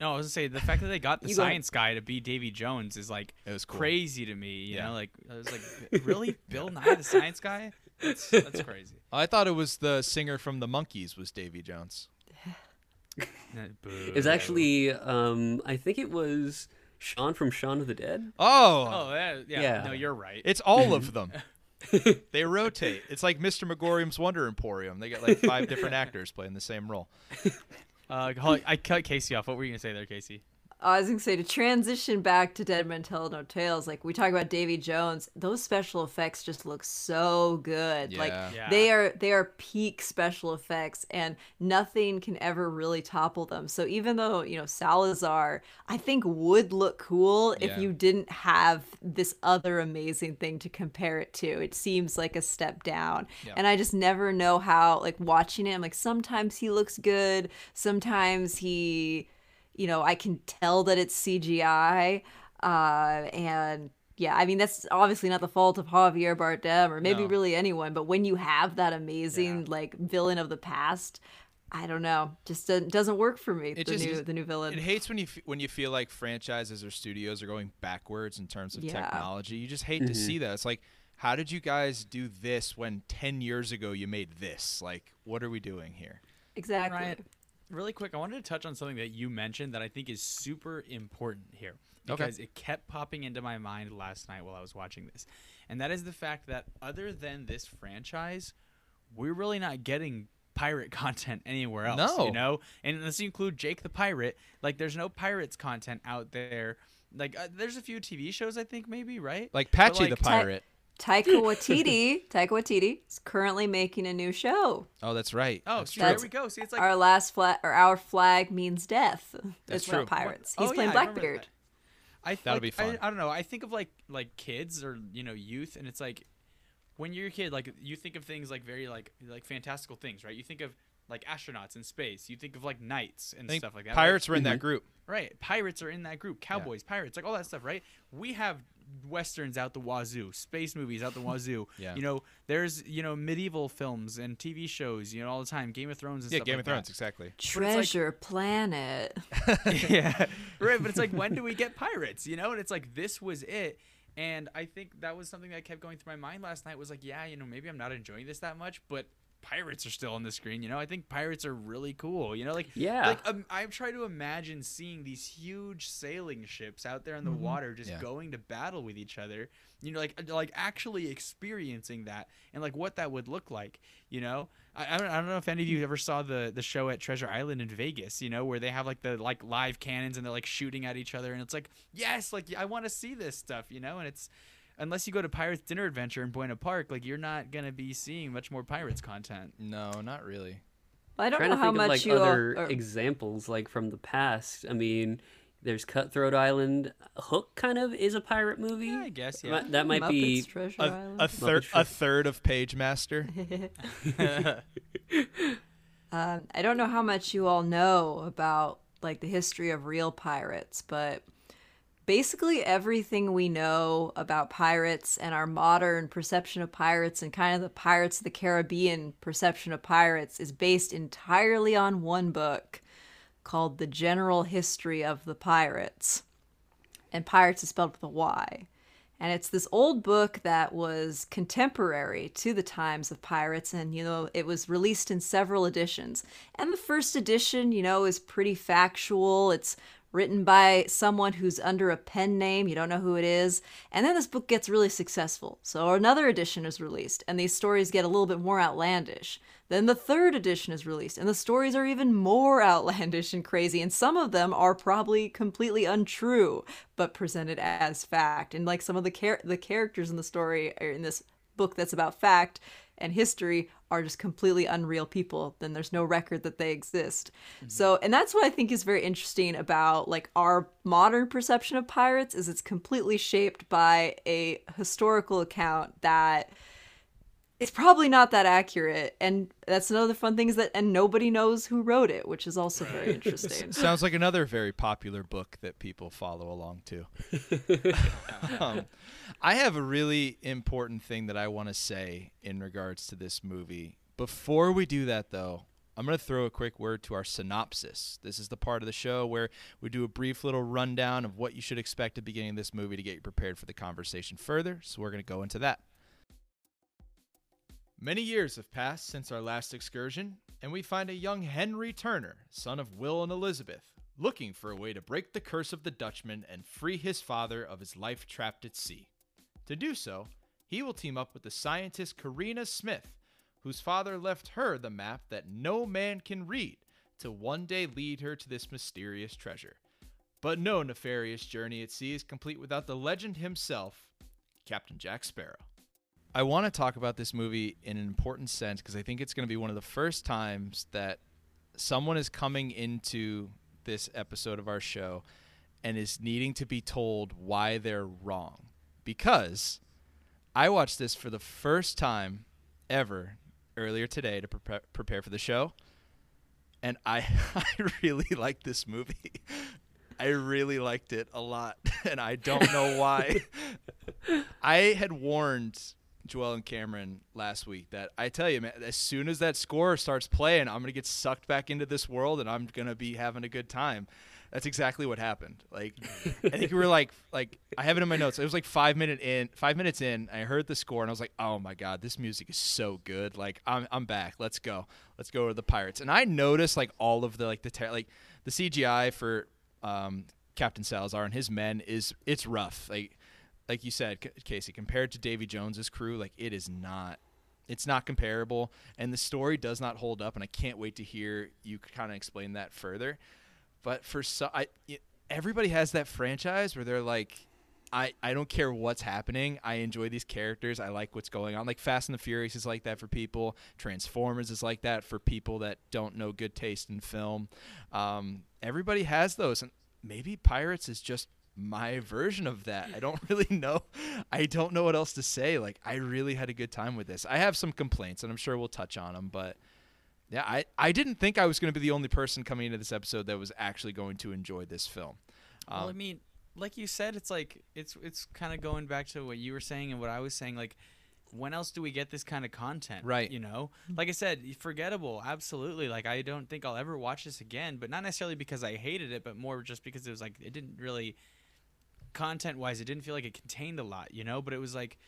no, I was gonna say the fact that they got the You go science guy to be Davy Jones is like It was cool. crazy to me. You Yeah. know, like I was like, really, Bill Nye the science guy? That's, that's crazy. I thought it was the singer from the Monkees was Davy Jones. It was actually, um, I think it was Sean from Shaun of the Dead. Oh, Oh yeah, yeah, Yeah. No, you're right. it's all of them. they rotate. It's like Mr. Magorium's Wonder Emporium. They got like five different actors playing the same role. Uh, I cut Casey off. What were you gonna say there, Casey? I was gonna say to transition back to Dead Men Tell No Tales. Like we talk about Davy Jones, those special effects just look so good. Like Yeah. Yeah. they are they are peak special effects, and nothing can ever really topple them. So even though you know Salazar, I think would look cool if you didn't have this other amazing thing to compare it to. It seems like a step down, Yeah. and I just never know how. Like watching it, I'm like sometimes he looks good, sometimes he you know, I can tell that it's CGI. Uh, and yeah, I mean, that's obviously not the fault of Javier Bardem or maybe No. really anyone, but when you have that amazing, like, villain of the past, I don't know, just doesn't, doesn't work for me. It the just- new the new villain. It hates when you f- when you feel like franchises or studios are going backwards in terms of Yeah. technology. You just hate to see that. It's like, how did you guys do this when ten years ago you made this? Like, what are we doing here? exactly. Ryan, really quick, I wanted to touch on something that you mentioned that I think is super important here Okay. because it kept popping into my mind last night while I was watching this. And that is the fact that other than this franchise, we're really not getting pirate content anywhere else. No. You know? And unless you include Jake the Pirate, like there's no pirates content out there. Like uh, there's a few TV shows I think maybe, right? Like Patchy like, the pirate. Taika Waititi, Taika Waititi is currently making a new show. Oh, that's right. Oh, That's see, true. there we go. See, it's like our last flag or our flag means death. That's It's about true. pirates. Oh, He's yeah, playing I remember Blackbeard. that. I th- That'll like, be fun. I, I don't know. I think of like like kids or you know youth, and it's like when you're a kid, like you think of things like very like like fantastical things, right? You think of like astronauts in space. You think of like knights and think stuff like that. pirates were in that Mhm. group. right? right? Pirates are in that group. Cowboys, pirates, like all that stuff, right? We have westerns out the wazoo, space movies out the wazoo. Yeah. You know, there's you know medieval films and TV shows, you know, all the time. Game of Thrones and Yeah, stuff Game like of Thrones, that. exactly. it's like- Treasure Planet. yeah, right. But it's like, when do we get pirates? You know, and it's like this was it. And I think that was something that kept going through my mind last night. Was like, yeah, you know, maybe I'm not enjoying this that much, but pirates are still on the screen. You know, I think pirates are really cool. You know, like Yeah. like um, I'm trying to imagine seeing these huge sailing ships out there in the water, just Yeah. going to battle with each other. You know, like like actually experiencing that and like what that would look like. You know, I, I don't I don't know if any of you ever saw the the show at Treasure Island in Vegas. You know, where they have like the like live cannons and they're like shooting at each other, and it's like yes, like I want to see this stuff. You know, and it's unless you go to Pirates Dinner Adventure in Buena Park, like you're not gonna be seeing much more pirates content. No, not really. I don't know to how think much of like you all- other or- examples like from the past. I mean, there's Cutthroat Island. Hook kind of is a pirate movie. Yeah, I guess. Yeah. That might Muppets be Treasure A, Island. a third, a third of Pagemaster. Um, I don't know how much you all know about like the history of real pirates, but basically everything we know about pirates and our modern perception of pirates and kind of the Pirates of the Caribbean perception of pirates is based entirely on one book called The General History of the Pirates. And pirates is spelled with a Y. And it's this old book that was contemporary to the times of pirates. And, you know, it was released in several editions. And the first edition, you know, is pretty factual. It's written by someone who's under a pen name. You don't know who it is. And then this book gets really successful. So another edition is released, and these stories get a little bit more outlandish. Then the third edition is released, and the stories are even more outlandish and crazy. And some of them are probably completely untrue, but presented as fact. And like some of the char- the characters in the story or in this book that's about fact and history are just completely unreal people then there's no record that they exist. Mm-hmm. So and that's what i think is very interesting about like our modern perception of pirates is it's completely shaped by a historical account that it's probably not that accurate and that's another fun thing is that and nobody knows who wrote it which is also very interesting Sounds like another very popular book that people follow along to. um, I have a really important thing that I want to say in regards to this movie. Before we do that, though, I'm going to throw a quick word to our synopsis. This is the part of the show where we do a brief little rundown of what you should expect at the beginning of this movie to get you prepared for the conversation further. So we're going to go into that. Many years have passed since our last excursion, and we find a young Henry Turner, son of Will and Elizabeth, looking for a way to break the curse of the Dutchman and free his father of his life trapped at sea. To do so, he will team up with the scientist Karina Smith, whose father left her the map that no man can read, to one day lead her to this mysterious treasure. But no nefarious journey at sea is complete without the legend himself, Captain Jack Sparrow. I want to talk about this movie in an important sense because I think it's going to be one of the first times that someone is coming into this episode of our show and is needing to be told why they're wrong. Because I watched this for the first time ever earlier today to prepare, prepare for the show, and I, I really like this movie. I really liked it a lot, and I don't know why. I had warned Joel and Cameron last week that I tell you, man, as soon as that score starts playing, I'm gonna get sucked back into this world, and I'm gonna be having a good time. That's exactly what happened. Like, I think we were like, like I have it in my notes. It was like five minute in, five minutes in. I heard the score, and I was like, oh my god, this music is so good. Like, I'm I'm back. Let's go. Let's go to the Pirates. And I noticed like all of the like the ter- like the CGI for um, Captain Salazar and his men is it's rough. Like like you said, Casey, compared to Davy Jones's crew, like it is not it's not comparable and the story does not hold up and I can't wait to hear you kind of explain that further. But for so I everybody has that franchise where they're like I, I don't care what's happening. I enjoy these characters. I like what's going on. Like Fast and the Furious is like that for people. Transformers is like that for people that don't know good taste in film. Um, everybody has those, and maybe Pirates is just my version of that. I don't really know. I don't know what else to say. Like I really had a good time with this. I have some complaints, and I'm sure we'll touch on them, but yeah, I, I didn't think I was going to be the only person coming into this episode that was actually going to enjoy this film. Um, well, I mean, like you said, it's like it's it's kind of going back to what you were saying and what I was saying. Like, when else do we get this kind of content? Right. You know, like I said, forgettable. Absolutely. Like I don't think I'll ever watch this again. But not necessarily because I hated it, but more just because it was like it didn't really, content wise, it didn't feel like it contained a lot. You know, but it was like,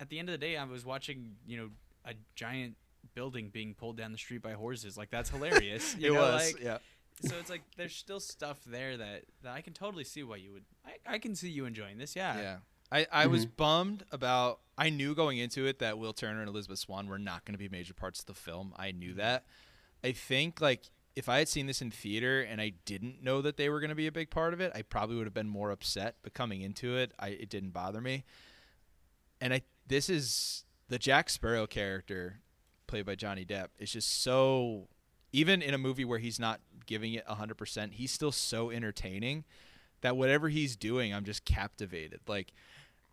at the end of the day, I was watching you know a giant building being pulled down the street by horses. Like that's hilarious. You it know, was. like, yeah. so it's like there's still stuff there that, that I can totally see why you would. I, I can see you enjoying this. Yeah. Yeah. I, I was mm-hmm. bummed about. I knew going into it that Will Turner and Elizabeth Swann were not going to be major parts of the film. I knew mm-hmm. that. I think like if I had seen this in theater and I didn't know that they were going to be a big part of it, I probably would have been more upset. But coming into it, I it didn't bother me. And I this is the Jack Sparrow character played by Johnny Depp is just so even in a movie where he's not giving it 100%, he's still so entertaining that whatever he's doing, I'm just captivated. Like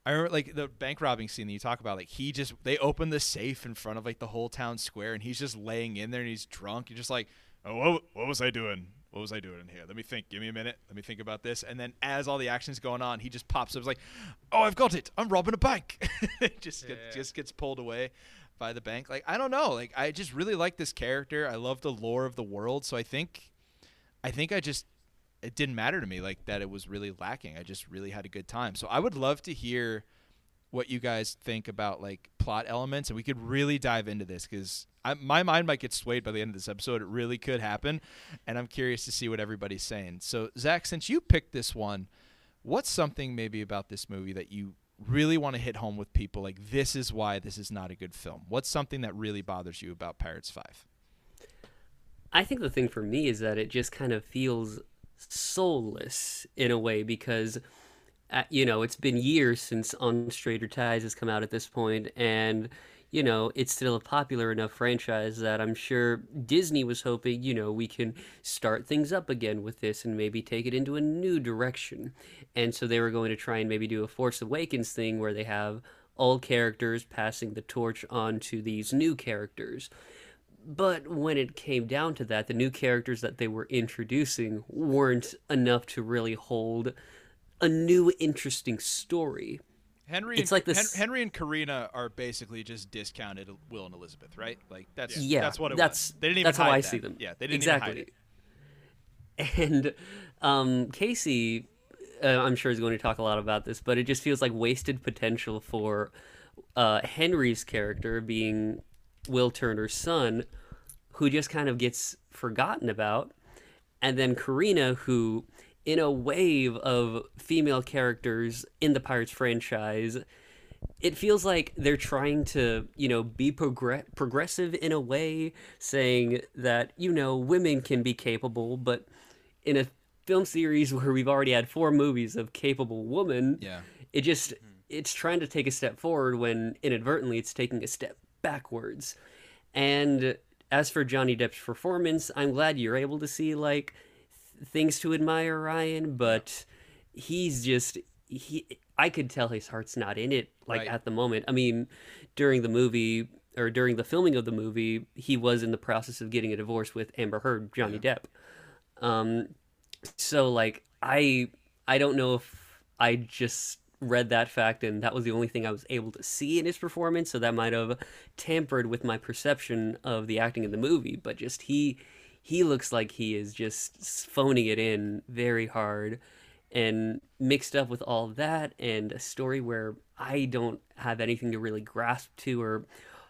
I remember like the bank robbing scene that you talk about, like he just they open the safe in front of like the whole town square and he's just laying in there and he's drunk. You're just like, "Oh, what, what was I doing? What was I doing in here? Let me think. Give me a minute. Let me think about this." And then as all the action's going on, he just pops up like, "Oh, I've got it. I'm robbing a bank." just get, just gets pulled away by the bank. Like I don't know. Like I just really like this character. I love the lore of the world. So I think I think I just it didn't matter to me like that it was really lacking. I just really had a good time. So I would love to hear what you guys think about like plot elements and we could really dive into this cuz my mind might get swayed by the end of this episode. It really could happen and I'm curious to see what everybody's saying. So Zach, since you picked this one, what's something maybe about this movie that you really want to hit home with people like this is why this is not a good film? What's something that really bothers you about Pirates 5? I think the thing for me is that it just kind of feels soulless in a way because Uh, you know it's been years since On Stranger Tides has come out at this point and you know it's still a popular enough franchise that i'm sure disney was hoping you know we can start things up again with this and maybe take it into a new direction. And so they were going to try and maybe do a force awakens thing where they have all characters passing the torch on to these new characters. But when it came down to that, the new characters that they were introducing weren't enough to really hold a new interesting story. Henry, It's and, like this- Hen- Henry and Karina are basically just discounted Will and Elizabeth, right? Like that's Yeah, that's what it that's- was. They didn't even that's how hide I that. see them. Yeah, they didn't exactly. even hide it. And um, Casey, uh, I'm sure is going to talk a lot about this, but it just feels like wasted potential for uh, Henry's character being Will Turner's son, who just kind of gets forgotten about, and then Karina, who in a wave of female characters in the Pirates franchise it feels like they're trying to, you know, be progre- progressive in a way, saying that, you know, women can be capable, but in a film series where we've already had four movies of capable woman. Yeah. It just mm-hmm. it's trying to take a step forward when inadvertently it's taking a step backwards. And as for Johnny Depp's performance, I'm glad you're able to see like things to admire Ryan, but he's just he I could tell his heart's not in it like Right. at the moment. I mean, during the movie or during the filming of the movie, he was in the process of getting a divorce with Amber Heard, Johnny Depp. Um so like I I don't know if I just read that fact and that was the only thing I was able to see in his performance, so that might have tampered with my perception of the acting in the movie, but just he he looks like he is just phoning it in very hard and mixed up with all that and a story where I don't have anything to really grasp to or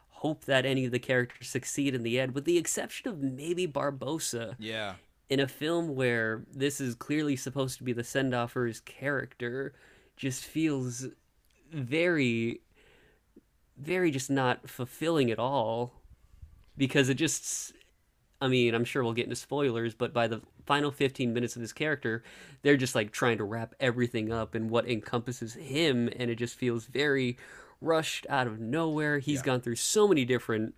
hope that any of the characters succeed in the end with the exception of maybe Barbossa Yeah. in a film where this is clearly supposed to be the send off for his character just feels very very just not fulfilling at all because it just I mean, I'm sure we'll get into spoilers, but by the final 15 minutes of this character, they're just like trying to wrap everything up and what encompasses him and it just feels very rushed out of nowhere. He's gone through so many different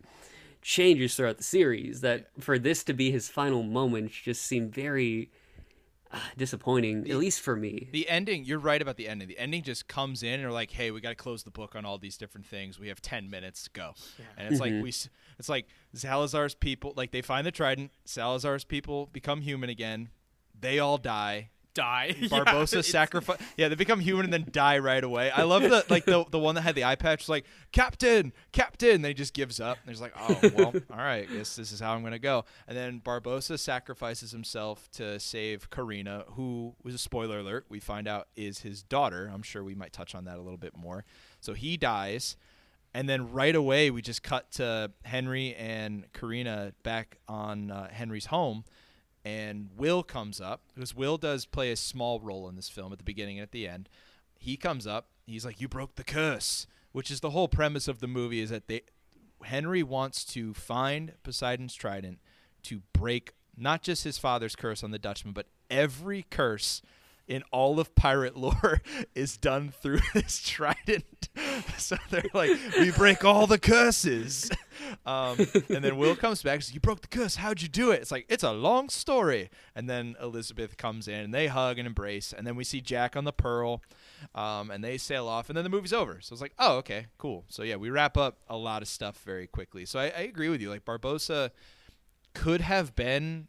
changes throughout the series that for this to be his final moments just seemed very uh, disappointing, at least for me. The ending, you're right about the ending. The ending just comes in and are like, "Hey, we got to close the book on all these different things. We have 10 minutes to go." And it's like we s- it's like Salazar's people, like they find the trident, Salazar's people become human again. They all die. Die. Yeah, Barbossa it's- sacrifice. Yeah, they become human and then die right away. I love the like the the one that had the eye patch, like Captain, Captain. He just gives up. And he's like, oh well, all right, guess this is how I'm gonna go. And then Barbossa sacrifices himself to save Karina, who was a spoiler alert. We find out is his daughter. I'm sure we might touch on that a little bit more. So he dies. And then right away, we just cut to Henry and Karina back on uh, Henry's home and Will comes up because Will does play a small role in this film at the beginning and at the end. He comes up. He's like, "You broke the curse," which is the whole premise of the movie. Is that they Henry wants to find Poseidon's trident to break not just his father's curse on the Dutchman, but every curse in all of pirate lore is done through this trident. so they're like, we break all the curses. Um, and then Will comes back says, You broke the curse. How'd you do it? It's like, It's a long story. And then Elizabeth comes in and they hug and embrace. And then we see Jack on the Pearl um, and they sail off. And then the movie's over. So it's like, Oh, okay, cool. So yeah, we wrap up a lot of stuff very quickly. So I, I agree with you. Like, Barbossa could have been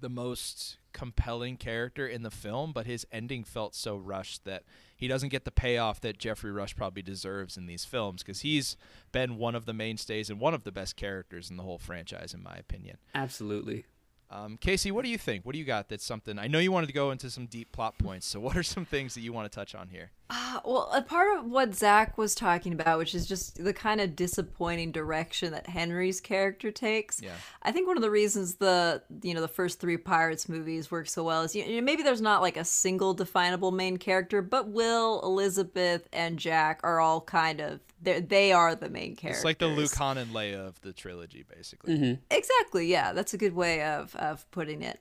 the most compelling character in the film, but his ending felt so rushed that he doesn't get the payoff that Geoffrey Rush probably deserves in these films because he's been one of the mainstays and one of the best characters in the whole franchise, in my opinion. Absolutely. Um, Casey, what do you think? What do you got that's something? I know you wanted to go into some deep plot points, so what are some things that you want to touch on here? Uh, well, a part of what Zach was talking about, which is just the kind of disappointing direction that Henry's character takes. Yeah. I think one of the reasons the you know the first three Pirates movies work so well is you know, maybe there's not like a single definable main character, but Will, Elizabeth, and Jack are all kind of they they are the main characters. It's like the Luke Han and Leia of the trilogy, basically. Exactly. Yeah, that's a good way of of putting it.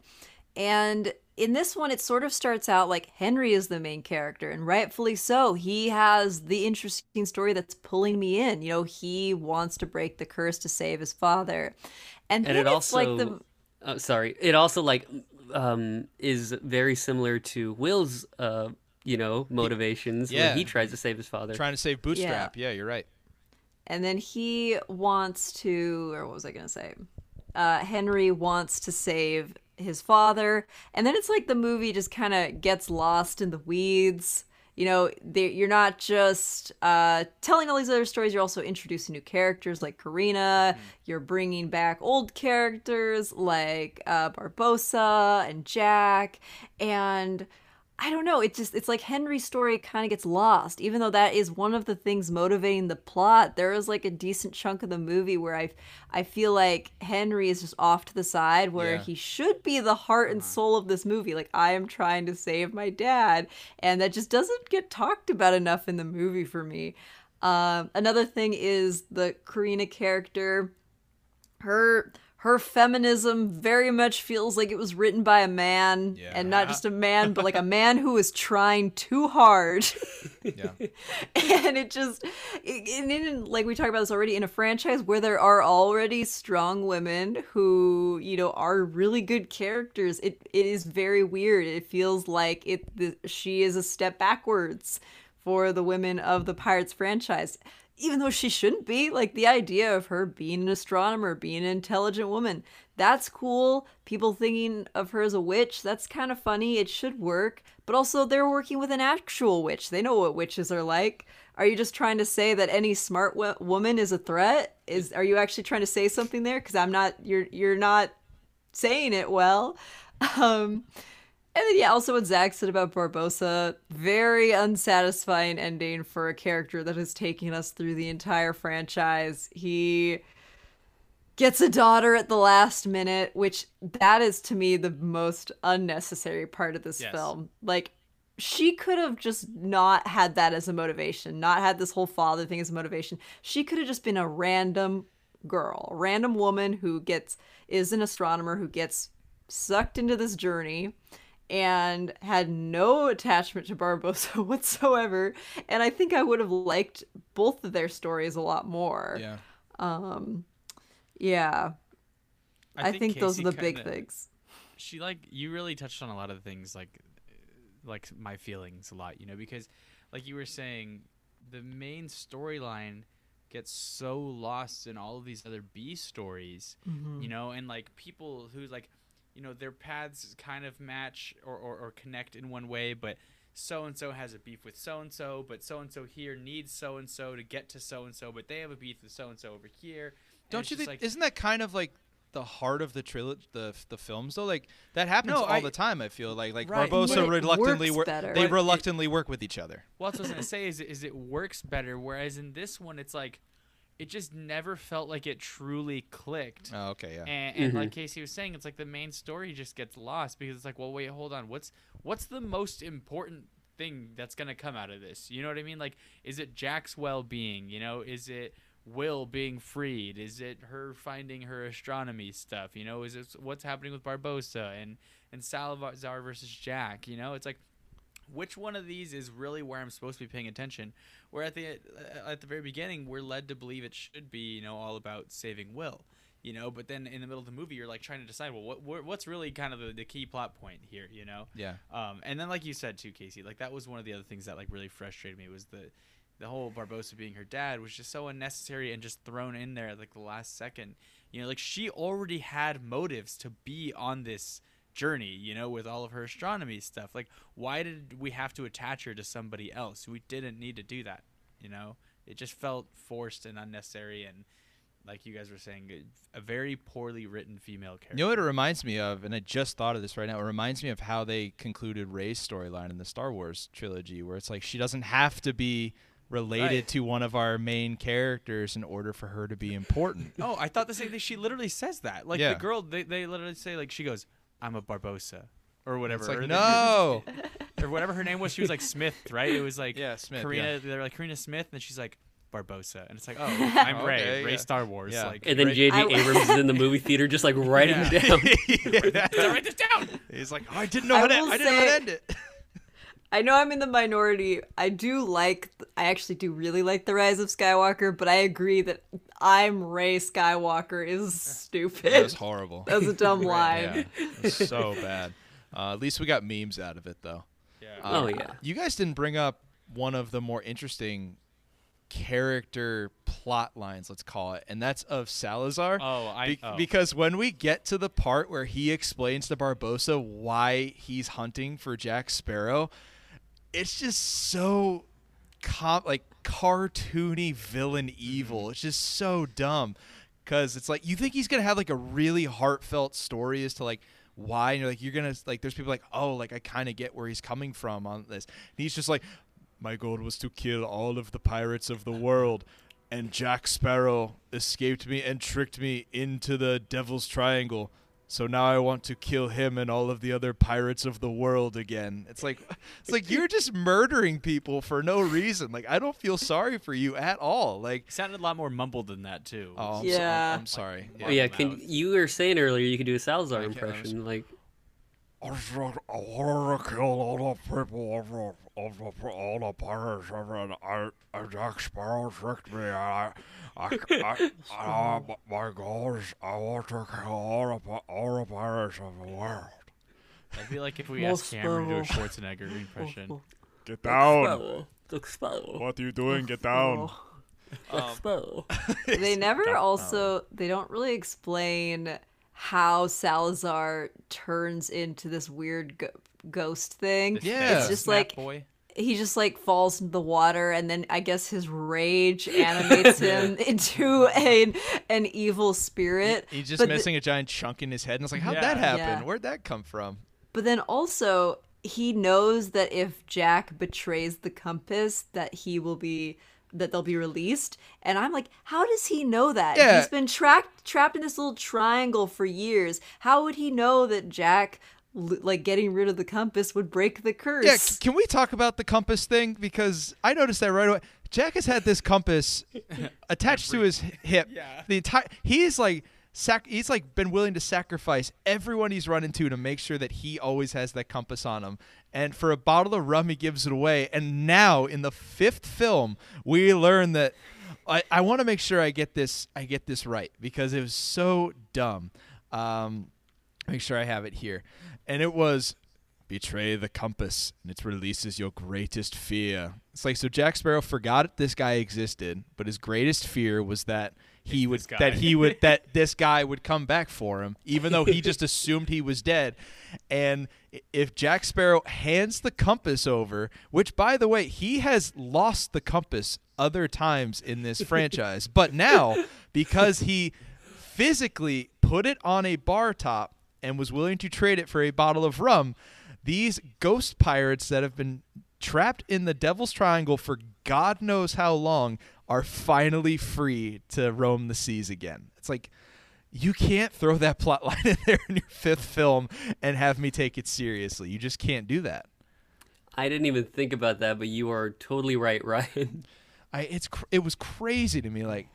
And in this one, it sort of starts out like Henry is the main character, and rightfully so. He has the interesting story that's pulling me in. You know, he wants to break the curse to save his father, and, and it it's also like the uh, sorry it also like um is very similar to will's uh you know motivations Yeah. when he tries to save his father Trying to save Bootstrap. Yeah, you're right. and then he wants to or what was i going to say uh, henry wants to save his father and then it's like the movie just kind of gets lost in the weeds. You know they, you're not just uh, telling all these other stories you're also introducing new characters like karina. You're bringing back old characters like uh, barbossa and jack. And I don't know. It just it's like Henry's story kind of gets lost, even though that is one of the things motivating the plot. There is like a decent chunk of the movie where I I feel like Henry is just off to the side, where Yeah. he should be the heart and soul of this movie. Like I am trying to save my dad, and that just doesn't get talked about enough in the movie for me. Um, another thing is the Karina character her her feminism very much feels like it was written by a man Yeah. and not just a man but like a man who is trying too hard Yeah. and it just and in like we talked about this already in a franchise where there are already strong women who you know are really good characters it it is very weird it feels like it the, she is a step backwards for the women of the pirates franchise even though she shouldn't be like the idea of her being an astronomer being an intelligent woman that's cool. People thinking of her as a witch that's kind of funny. It should work. But also they're working with an actual witch. They know what witches are like. Are you just trying to say that any smart wo- woman is a threat? Is are you actually trying to say something there? Because i'm not you're you're not saying it well. Um and then yeah, also what Zach said about Barbossa, very unsatisfying ending for a character that has taken us through the entire franchise. He gets a daughter at the last minute, which that is to me the most unnecessary part of this Yes. film. Like she could have just not had that as a motivation, not had this whole father thing as a motivation. She could have just been a random girl, a random woman who gets is an astronomer who gets sucked into this journey and had no attachment to Barbossa whatsoever. And I think I would have liked both of their stories a lot more. Yeah. Um yeah. I, think, those are the big kinda- things. she like you really touched on a lot of things like like my feelings a lot you know because like you were saying the main storyline gets so lost in all of these other b stories you know and like people who like you know their paths kind of match or, or, or connect in one way but so and so has a beef with so and so but so and so here needs so and so to get to so and so but they have a beef with so and so over here And Don't you think? like isn't that kind of like the heart of the trilogy, the the films though? Like that happens No, all I- the time. I feel like like Right. Barbossa reluctantly works work. better. They But it- reluctantly work with each other. Well, that's what I was gonna say is is it works better, whereas in this one it's like it just never felt like it truly clicked. Oh, okay, yeah. And, and like mm-hmm. Casey was saying, it's like the main story just gets lost because it's like, well, wait, hold on, what's what's the most important thing that's gonna come out of this? You know what I mean? Like, is it Jack's well-being? You know, is it Will being freed? Is it her finding her astronomy stuff? You know, is it what's happening with Barbossa and and Salazar versus Jack? You know, it's like which one of these is really where I'm supposed to be paying attention? Where at the uh, at the very beginning, we're led to believe it should be, you know, all about saving Will, you know. But then in the middle of the movie, you're like trying to decide, well, what, what what's really kind of the, the key plot point here, you know? Yeah. Um, and then like you said too, Casey, like that was one of the other things that like really frustrated me was the the whole Barbossa being her dad was just so unnecessary and just thrown in there at like the last second. You know, like she already had motives to be on this journey, you know, with all of her astronomy stuff. Like, why did we have to attach her to somebody else? We didn't need to do that, you know? It just felt forced and unnecessary and like you guys were saying, a very poorly written female character. You know what it reminds me of, and I just thought of this right now. It reminds me of how they concluded Rey's storyline in the Star Wars trilogy, where it's like she doesn't have to be related Right. to one of our main characters in order for her to be important. Oh, I thought the same thing. She literally says that. Like Yeah. the girl, they, they literally say like she goes, "I'm a Barbossa," or whatever. It's like or no. or whatever her name was. She was like Smith, right? It was like Yeah, Smith, Karina. yeah. They're like Karina Smith, and she's like Barbossa, and it's like, oh, I'm Rey, Okay, Rey yeah. Star Wars. Yeah. Like, And then Rey- J.J. I- Abrams is in the movie theater, just like writing Yeah. down. Did I write this down. He's like, oh, I didn't know I how to. will I didn't know how to say- end it. I know I'm in the minority. I do like, I actually do really like The Rise of Skywalker, but I agree that I'm Rey Skywalker is stupid. That was horrible. That was a dumb yeah, line. it so bad. Uh, at least we got memes out of it, though. Yeah. Uh, Oh, yeah. You guys didn't bring up one of the more interesting character plot lines, let's call it, and that's of Salazar. Oh, I- Be- oh. because when we get to the part where he explains to Barbossa why he's hunting for Jack Sparrow, it's just so com- like cartoony villain evil. Mm-hmm. It's just so dumb because it's like you think he's gonna have like a really heartfelt story as to like why and you're like you're gonna like there's people like oh like I kind of get where he's coming from on this. And he's just like my goal was to kill all of the pirates of the world. And Jack Sparrow escaped me and tricked me into the Devil's Triangle. So now I want to kill him and all of the other pirates of the world again. It's like it's like you're just murdering people for no reason. Like I don't feel sorry for you at all. Like It sounded a lot more mumbled than that too. oh, I'm Yeah. so, I'm sorry. Oh yeah, mouth. can you were saying earlier you could do a Salazar I can't- I was- impression, like I just want- I wanted to kill all the people of the, of the all the pirates of it. I, and Jack Sparrow tricked me. I, I, I, I, I, my goal is I want to kill all the, pi- all the pirates of the world. I feel like if we More asked Cameron to do a. Schwarzenegger impression, Get down. Sparrow, Jack Sparrow, What are you doing? Get down. Jack Sparrow. Um, they never also they don't really explain how Salazar turns into this weird go- ghost thing. Yeah. it's just Snap like boy. he just like falls into the water and then I guess his rage animates him into an an evil spirit. He's just But the- missing a giant chunk in his head, and it's like, how'd Yeah. that happen? Yeah. Where'd that come from? But then also he knows that if Jack betrays the compass that he will be that they'll be released and I'm like how does he know that? Yeah. He's been trapped trapped in this little triangle for years. How would he know that Jack like getting rid of the compass would break the curse? Yeah, can we talk about the compass thing? Because I noticed that right away. Jack has had this compass attached to his hip. Yeah. The entire he's like sac- he's like been willing to sacrifice everyone he's run into to make sure that he always has that compass on him. And for a bottle of rum, he gives it away. And now in the fifth film, we learn that. I, I want to make sure I get this I get this right because it was so dumb. Um, make sure I have it here. And it was betray the compass and it releases your greatest fear. It's like so Jack Sparrow forgot this guy existed, but his greatest fear was that he would that he would that this guy would come back for him, even though he just assumed he was dead. And if Jack Sparrow hands the compass over, which by the way, he has lost the compass other times in this franchise, but now because he physically put it on a bar top and was willing to trade it for a bottle of rum, these ghost pirates that have been trapped in the Devil's Triangle for God knows how long are finally free to roam the seas again. It's like you can't throw that plot line in there in your fifth film and have me take it seriously. You just can't do that. I didn't even think about that, but you are totally right, Ryan. I it's cr- it was crazy to me like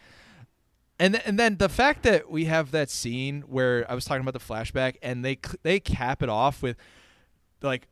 and th- and then the fact that we have that scene where I was talking about the flashback and they they cap it off with like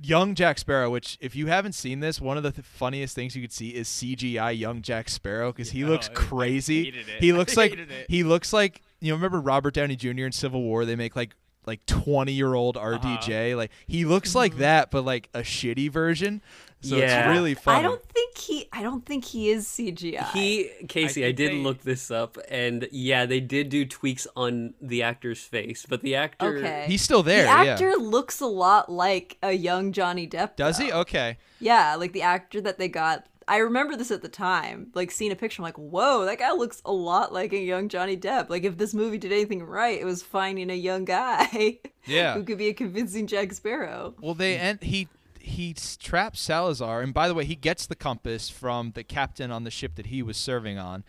young Jack Sparrow which if you haven't seen this one of the th- funniest things you could see is CGI young Jack Sparrow cuz he looks crazy. he looks like he looks like you know remember Robert Downey Jr. in Civil War? They make like like 20 year old Uh-huh. RDJ like he looks like that but like a shitty version so Yeah. it's really funny I don't think he I don't think he is CGI. He, Casey, I, think did they- look this up, and yeah, they did do tweaks on the actor's face, but the actor. Okay. he's still there the yeah actor looks a lot like a young Johnny Depp. Does he? Okay. Yeah, like the actor that they got. I remember this at the time, like seeing a picture. I'm like, whoa, that guy looks a lot like a young Johnny Depp. Like if this movie did anything right, it was finding a young guy Yeah. who could be a convincing Jack Sparrow. Well, they end he he traps Salazar, and by the way, he gets the compass from the captain on the ship that he was serving on,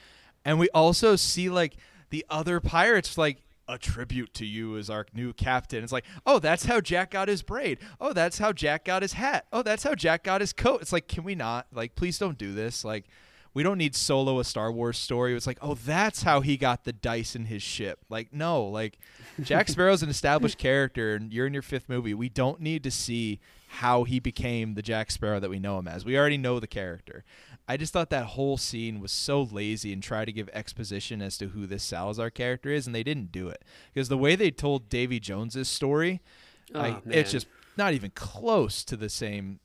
and we also see like the other pirates like a tribute to you as our new captain. It's like, oh, that's how Jack got his braid. Oh, that's how Jack got his hat. Oh, that's how Jack got his coat. It's like, can we not? Like, please don't do this. Like, we don't need solo a Star Wars story. It's like, oh, that's how he got the dice in his ship. Like, no, like Jack Sparrow's an established character, and you're in your fifth movie. We don't need to see how he became the Jack Sparrow that we know him as. We already know the character. I just thought that whole scene was so lazy and tried to give exposition as to who this Salazar character is, and they didn't do it because the way they told Davy Jones's story, Oh, it's just not even close to the same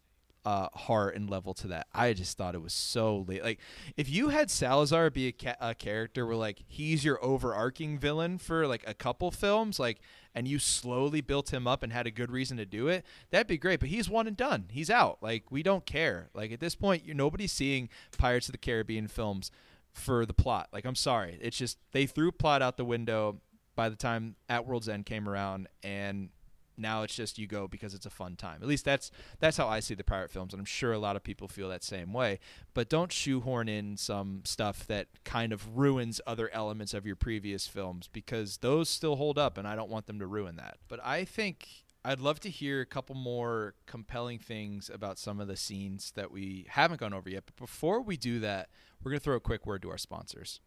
uh, heart and level to that. I just thought it was so late. Like, if you had Salazar be a, ca- a character where like he's your overarching villain for like a couple films, like, and you slowly built him up and had a good reason to do it, that'd be great. But he's one and done. He's out. Like, we don't care. Like at this point, you're nobody's seeing Pirates of the Caribbean films for the plot. Like, I'm sorry, it's just they threw plot out the window by the time At World's End came around and now it's just you go because it's a fun time. At least that's that's how I see the pirate films, and I'm sure a lot of people feel that same way. But don't shoehorn in some stuff that kind of ruins other elements of your previous films because those still hold up, and I don't want them to ruin that. But I think I'd love to hear a couple more compelling things about some of the scenes that we haven't gone over yet. But before we do that, we're going to throw a quick word to our sponsors.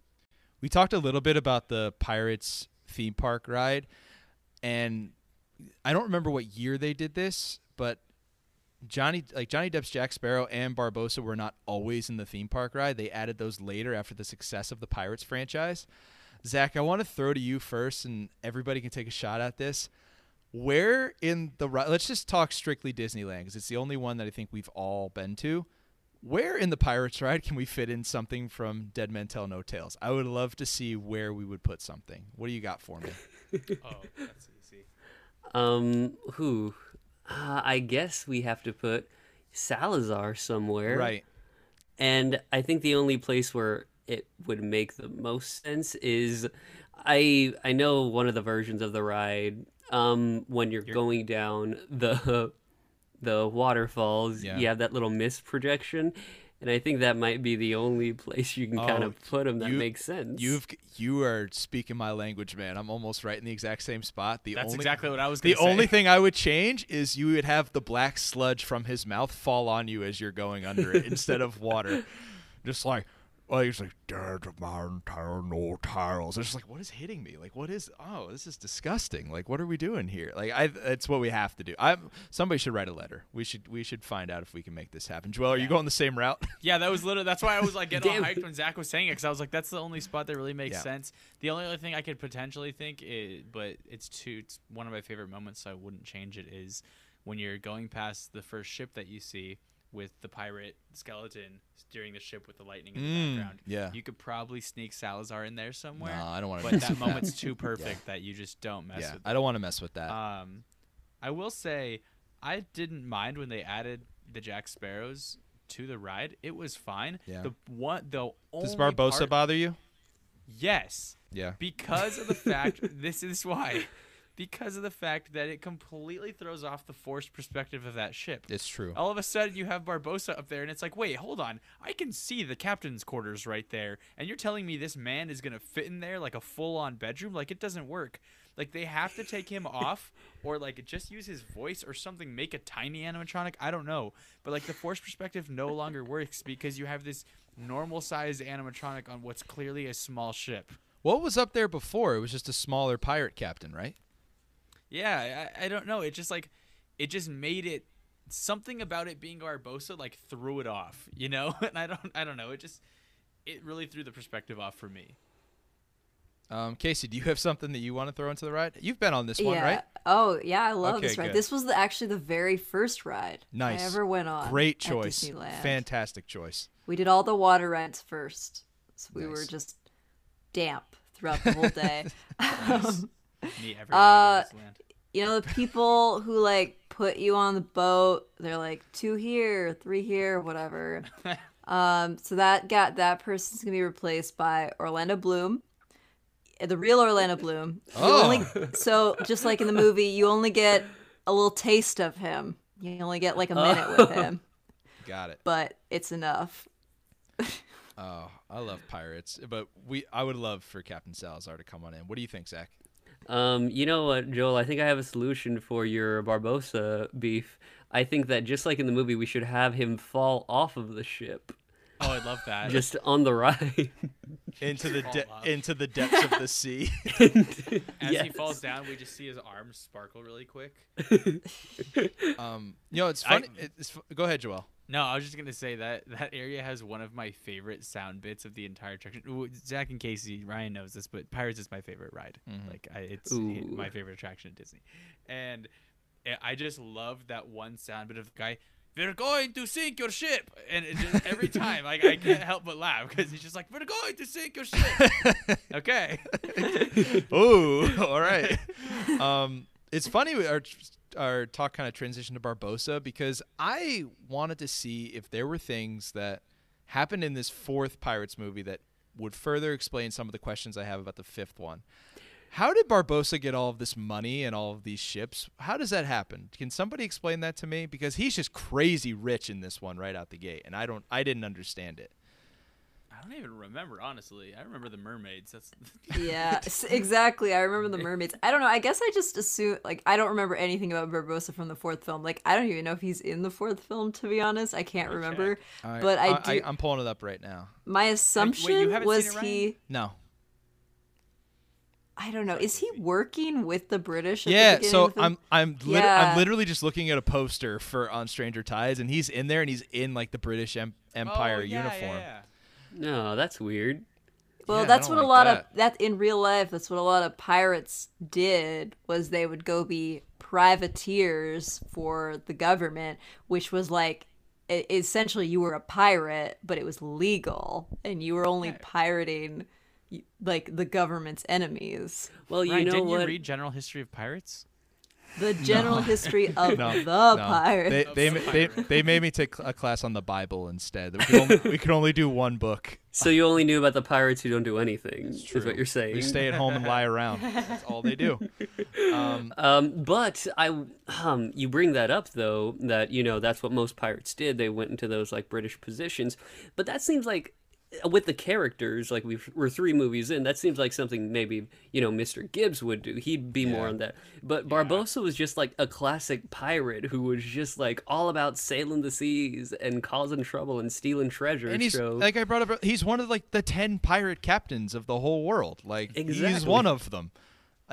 We talked a little bit about the Pirates theme park ride, and I don't remember what year they did this, but Johnny like Johnny Depp's Jack Sparrow and Barbossa were not always in the theme park ride. They added those later after the success of the Pirates franchise. Zach, I want to throw to you first, and everybody can take a shot at this. Where in the ri- let's just talk strictly Disneyland because it's the only one that I think we've all been to. Where in the Pirates ride can we fit in something from Dead Men Tell No Tales? I would love to see where we would put something. What do you got for me? Oh, that's. Um, who? Uh, I guess we have to put Salazar somewhere. Right. And I think the only place where it would make the most sense is I I know one of the versions of the ride um when you're, going down the the waterfalls Yeah. you have that little mist projection and I think that might be the only place you can kind Oh, of put them that you- makes sense. You've you are speaking my language, man. I'm almost right in the exact same spot. The That's only exactly what I was. the say. only thing I would change is you would have the black sludge from his mouth fall on you as you're going under it instead of water. Just like well, he's like dead man tell no tales. It's just like what is hitting me? Like what is? Oh, this is disgusting. Like what are we doing here? Like I, it's what we have to do. I somebody should write a letter. We should we should find out if we can make this happen. Joel, are you going the same route? Yeah, that was literally. That's why I was like getting all hyped when Zach was saying it because I was like, that's the only spot that really makes Yeah. sense. The only other thing I could potentially think, is, but it's too. It's one of my favorite moments, so I wouldn't change it. Is when you're going past the first ship that you see with the pirate skeleton steering the ship with the lightning in the Mm, background. yeah. you could probably sneak Salazar in there somewhere. No, I don't want to. but that moment's too perfect that you just don't mess Yeah, with. I don't want to mess with that. Um, I will say, I didn't mind when they added the Jack Sparrows to the ride. It was fine. Yeah. The one, the only Does Barbossa part- bother you? Yes, Yeah. because of the fact. this is why. Because of the fact that it completely throws off the forced perspective of that ship. It's true. All of a sudden, you have Barbossa up there, and it's like, wait, hold on. I can see the captain's quarters right there, and you're telling me this man is gonna fit in there like a full-on bedroom? Like it doesn't work. Like they have to take him off, or like just use his voice or something. Make a tiny animatronic. I don't know, but like the forced perspective no longer works because you have this normal-sized animatronic on what's clearly a small ship. What was up there before? It was just a smaller pirate captain, right? Yeah, I, I don't know. It just like it just made it something about it being Barbossa like threw it off, you know? And I don't I don't know. It just it really threw the perspective off for me. Um, Casey, do you have something that you want to throw into the ride? You've been on this one, yeah. right? Oh yeah, I love Okay, this ride. good. This was the, actually the very first ride Nice. I ever went on. Great choice. Disneyland. Fantastic choice. We did all the water rides first, so we were just damp throughout the whole day. Um, Uh, land. you know the people who like put you on the boat they're like two here three here whatever um so that got that person's gonna be replaced by orlando bloom the real orlando bloom Oh. only, so just like in the movie you only get a little taste of him you only get like a minute with him Got it. but it's enough Oh, I love pirates, but we I would love for Captain Salazar to come on in. What do you think, Zach? Um, you know what, Joel? I think I have a solution for your Barbossa beef. I think that just like in the movie, we should have him fall off of the ship, Oh, I love that. just on the ride. Into the de- into the depths of the sea. As he falls down, we just see his arms sparkle really quick. um, you know, it's I- funny. it's, go ahead, Joel. No, I was just gonna say that that area has one of my favorite sound bits of the entire attraction. Ooh, Zach and Casey, Ryan knows this, but Pirates is my favorite ride. Like, I, it's Ooh. my favorite attraction at Disney, and I- I just love that one sound bit of the guy. We're going to sink your ship, and it just, every time, like I can't help but laugh because he's just like, "We're going to sink your ship." okay, Ooh, all right. Um, it's funny we- our our talk kind of transitioned to Barbossa because I wanted to see if there were things that happened in this fourth Pirates movie that would further explain some of the questions I have about the fifth one. How did Barbossa get all of this money and all of these ships? How does that happen? Can somebody explain that to me? Because he's just crazy rich in this one right out the gate, and I don't, I didn't understand it. I don't even remember, honestly. I remember the mermaids. That's Yeah, exactly. I remember the mermaids. I don't know. I guess I just assume like I don't remember anything about Barbossa from the fourth film. Like I don't even know if he's in the fourth film. To be honest, I can't remember. All But I do. I, am pulling it up right now. my assumption haven't was it, he. No. I don't know. Is he working with the British? At the Yeah, beginning so of the- I'm I'm lit- Yeah. I'm literally just looking at a poster for on Stranger Tides, and he's in there, and he's in like the British em- oh, Empire Oh, yeah, uniform. Yeah, yeah. No, that's weird. Well, Yeah, that's don't what a like lot of that in real life. That's what a lot of pirates did was they would go be privateers for the government, which was like essentially you were a pirate, but it was legal, and you were only pirating like the government's enemies. Well, you Ryan, know didn't what? you read General History of Pirates? The general history of No, the No, pirate. they they, they they made me take a class on the Bible instead. We could only, we could only do one book. so you only knew about the pirates who don't do anything. Is what you're saying. They stay at home and lie around. That's all they do. Um, Um, but I, um, you bring that up though, that you know that's what most pirates did. They went into those like British positions, but that seems like with the characters, like we've, we're three movies in, that seems like something maybe you know Mr. Gibbs would do. He'd be more on that. But Barbossa was just like a classic pirate who was just like all about sailing the seas and causing trouble and stealing treasure. and he's so like I brought up. He's one of like the ten pirate captains of the whole world. Like he's one of them.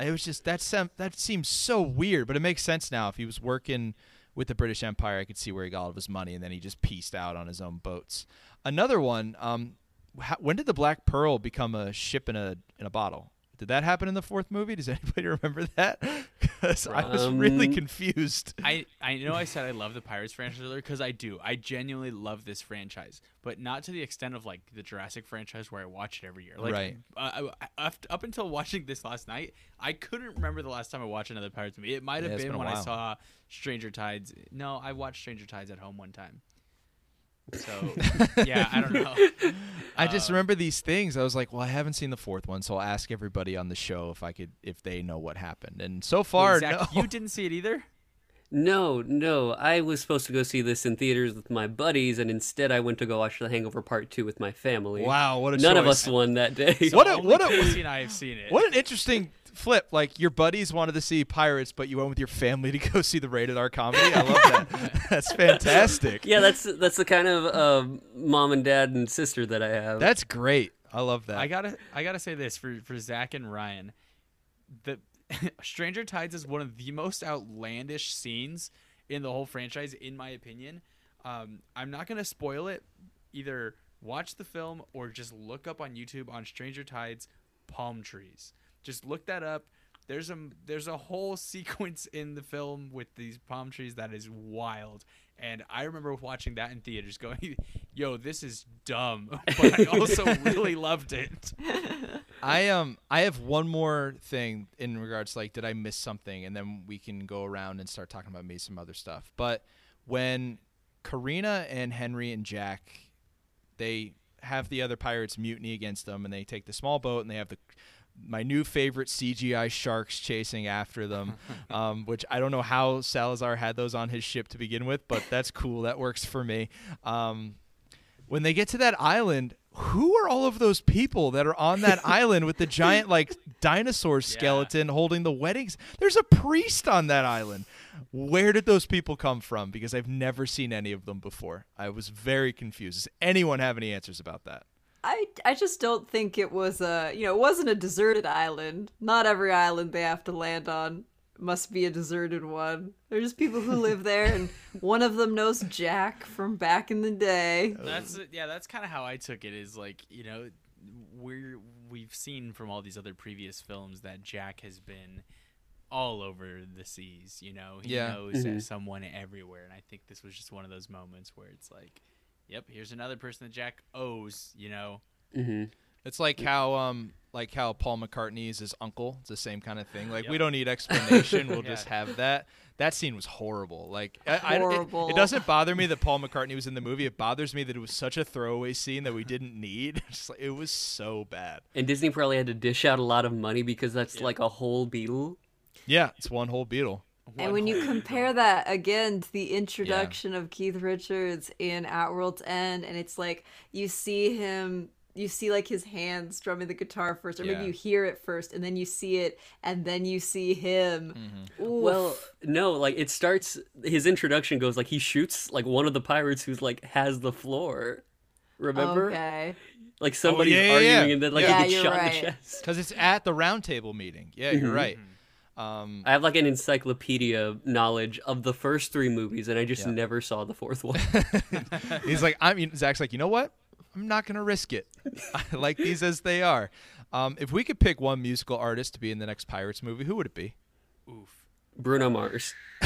It was just that sem- that seems so weird, but it makes sense now. If he was working with the British Empire, I could see where he got all of his money, and then he just pieced out on his own boats. Another one. Um, how, when did the Black Pearl become a ship in a in a bottle? Did that happen in the fourth movie? Does anybody remember that? Because I was really Um, confused. I, I know I said I love the Pirates franchise earlier because I do. I genuinely love this franchise, but not to the extent of like the Jurassic franchise where I watch it every year. Like, Right. Uh, I, I- up, up until watching this last night, I couldn't remember the last time I watched another Pirates movie. It might have Yeah, been, been a when I saw Stranger Tides. No, I watched Stranger Tides at home one time. So yeah, I don't know. I just Uh, remember these things. I was like, well, I haven't seen the fourth one, so I'll ask everybody on the show if I could, if they know what happened. And so far, Zach, no. you didn't see it either. No, no. I was supposed to go see this in theaters with my buddies, and instead I went to go watch The Hangover Part Two with my family. Wow, what a None of us won that day. What a- what a- Casey and I have seen it. What an interesting flip! Like your buddies wanted to see pirates, but you went with your family to go see the rated R comedy. I love that. That's fantastic. yeah, that's that's the kind of um mom and dad and sister that I have. That's great. I love that. I gotta I gotta say this for for Zach and Ryan, the Stranger Tides is one of the most outlandish scenes in the whole franchise, in my opinion. Um, I'm not gonna spoil it. Either watch the film or just look up on YouTube on Stranger Tides palm trees. Just look that up. There's a there's a whole sequence in the film with these palm trees that is wild. And I remember watching that in theaters going, yo, this is dumb. But I also really loved it. I um I have one more thing in regards to like did I miss something and then we can go around and start talking about maybe some other stuff. But when Karina and Henry and Jack they have the other pirates mutiny against them and they take the small boat and they have the my new favorite CGI sharks chasing after them, um, which I don't know how Salazar had those on his ship to begin with, but that's cool. That works for me. Um, when they get to that island, who are all of those people that are on that island with the giant like dinosaur skeleton holding the weddings? There's a priest on that island. Where did those people come from? Because I've never seen any of them before. I was very confused. Does anyone have any answers about that? I, I just don't think it was a you know it wasn't a deserted island. Not every island they have to land on must be a deserted one. There's people who live there, and one of them knows Jack from back in the day. That's yeah. That's kind of how I took it. Is like you know, we're we've seen from all these other previous films that Jack has been all over the seas. You know, he Yeah. knows Mhm. someone everywhere, and I think this was just one of those moments where it's like, yep, here's another person that Jack owes. You know, hmm It's like how um like how Paul McCartney is his uncle. It's the same kind of thing. Like we don't need explanation. We'll Yeah. just have that. That scene was horrible. Like, I, I- it- Horrible. it, doesn't bother me that Paul McCartney was in the movie. It bothers me that it was such a throwaway scene that we didn't need. Just like, it was so bad. And Disney probably had to dish out a lot of money because that's like a whole Beatle. Yeah, it's one whole Beatle. And when you compare that again to the introduction of Keith Richards in At World's End, and it's like you see him, you see like his hands strumming the guitar first, or Yeah. maybe you hear it first, and then you see it, and then you see him. Mm-hmm. Well, no, like it starts. His introduction goes like he shoots like one of the pirates who's like has the floor. Remember, okay. like somebody's yeah, yeah, arguing yeah. and then like Yeah, he gets you're shot in the chest. Because it's at the roundtable meeting. Yeah, you're right. Um, I have like an encyclopedia knowledge of the first three movies, and I just never saw the fourth one. he's like, I mean, Zach's like, you know what? I'm not gonna risk it. I like these as they are. Um, if we could pick one musical artist to be in the next Pirates movie, who would it be? Oof. Bruno Mars.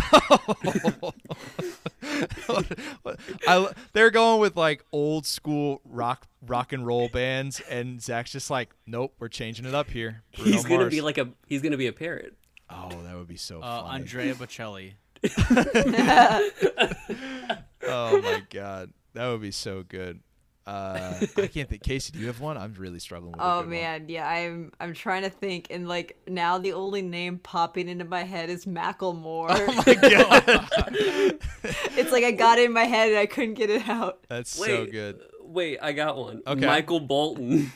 I, they're going with like old school rock rock and roll bands, and Zach's just like, nope, we're changing it up here. Bruno he's gonna Mars. be like a he's gonna be a parrot. Oh, that would be so Uh, funny. Andrea Bocelli. Oh my god, that would be so good. Uh, I can't think. Casey, do you have one? I'm really struggling with. a Oh good one. man, yeah, I'm I'm trying to think, and like now the only name popping into my head is Macklemore. Oh my god, it's like I got it in my head and I couldn't get it out. that's so good. Wait, I got one. Okay. Michael Bolton.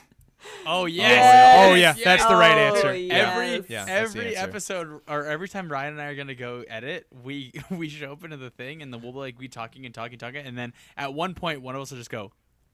Oh Oh, yes. oh yeah, that's the right Oh, answer. Every Yeah, every answer. episode or every time Ryan and I are gonna go edit, we we should open to the thing and then we'll be like be talking and talking talking and then at one point one of us will just go,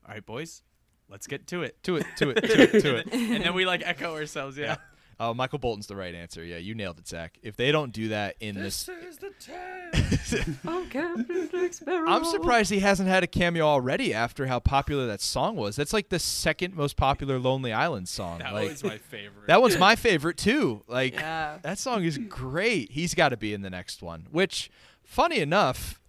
"All right, boys, let's get to it." To it, to it, to it, to it. and then we like echo ourselves. Yeah. Oh, Michael Bolton's the right answer. Yeah, you nailed it, Zach. If they don't do that in this, is the time. Oh, Captain Jack Sparrow. I'm surprised he hasn't had a cameo already after how popular that song was. That's like the second most popular Lonely Island song. That like was my favorite. that one's my favorite too. Like Yeah. that song is great. He's got to be in the next one. Which, funny enough,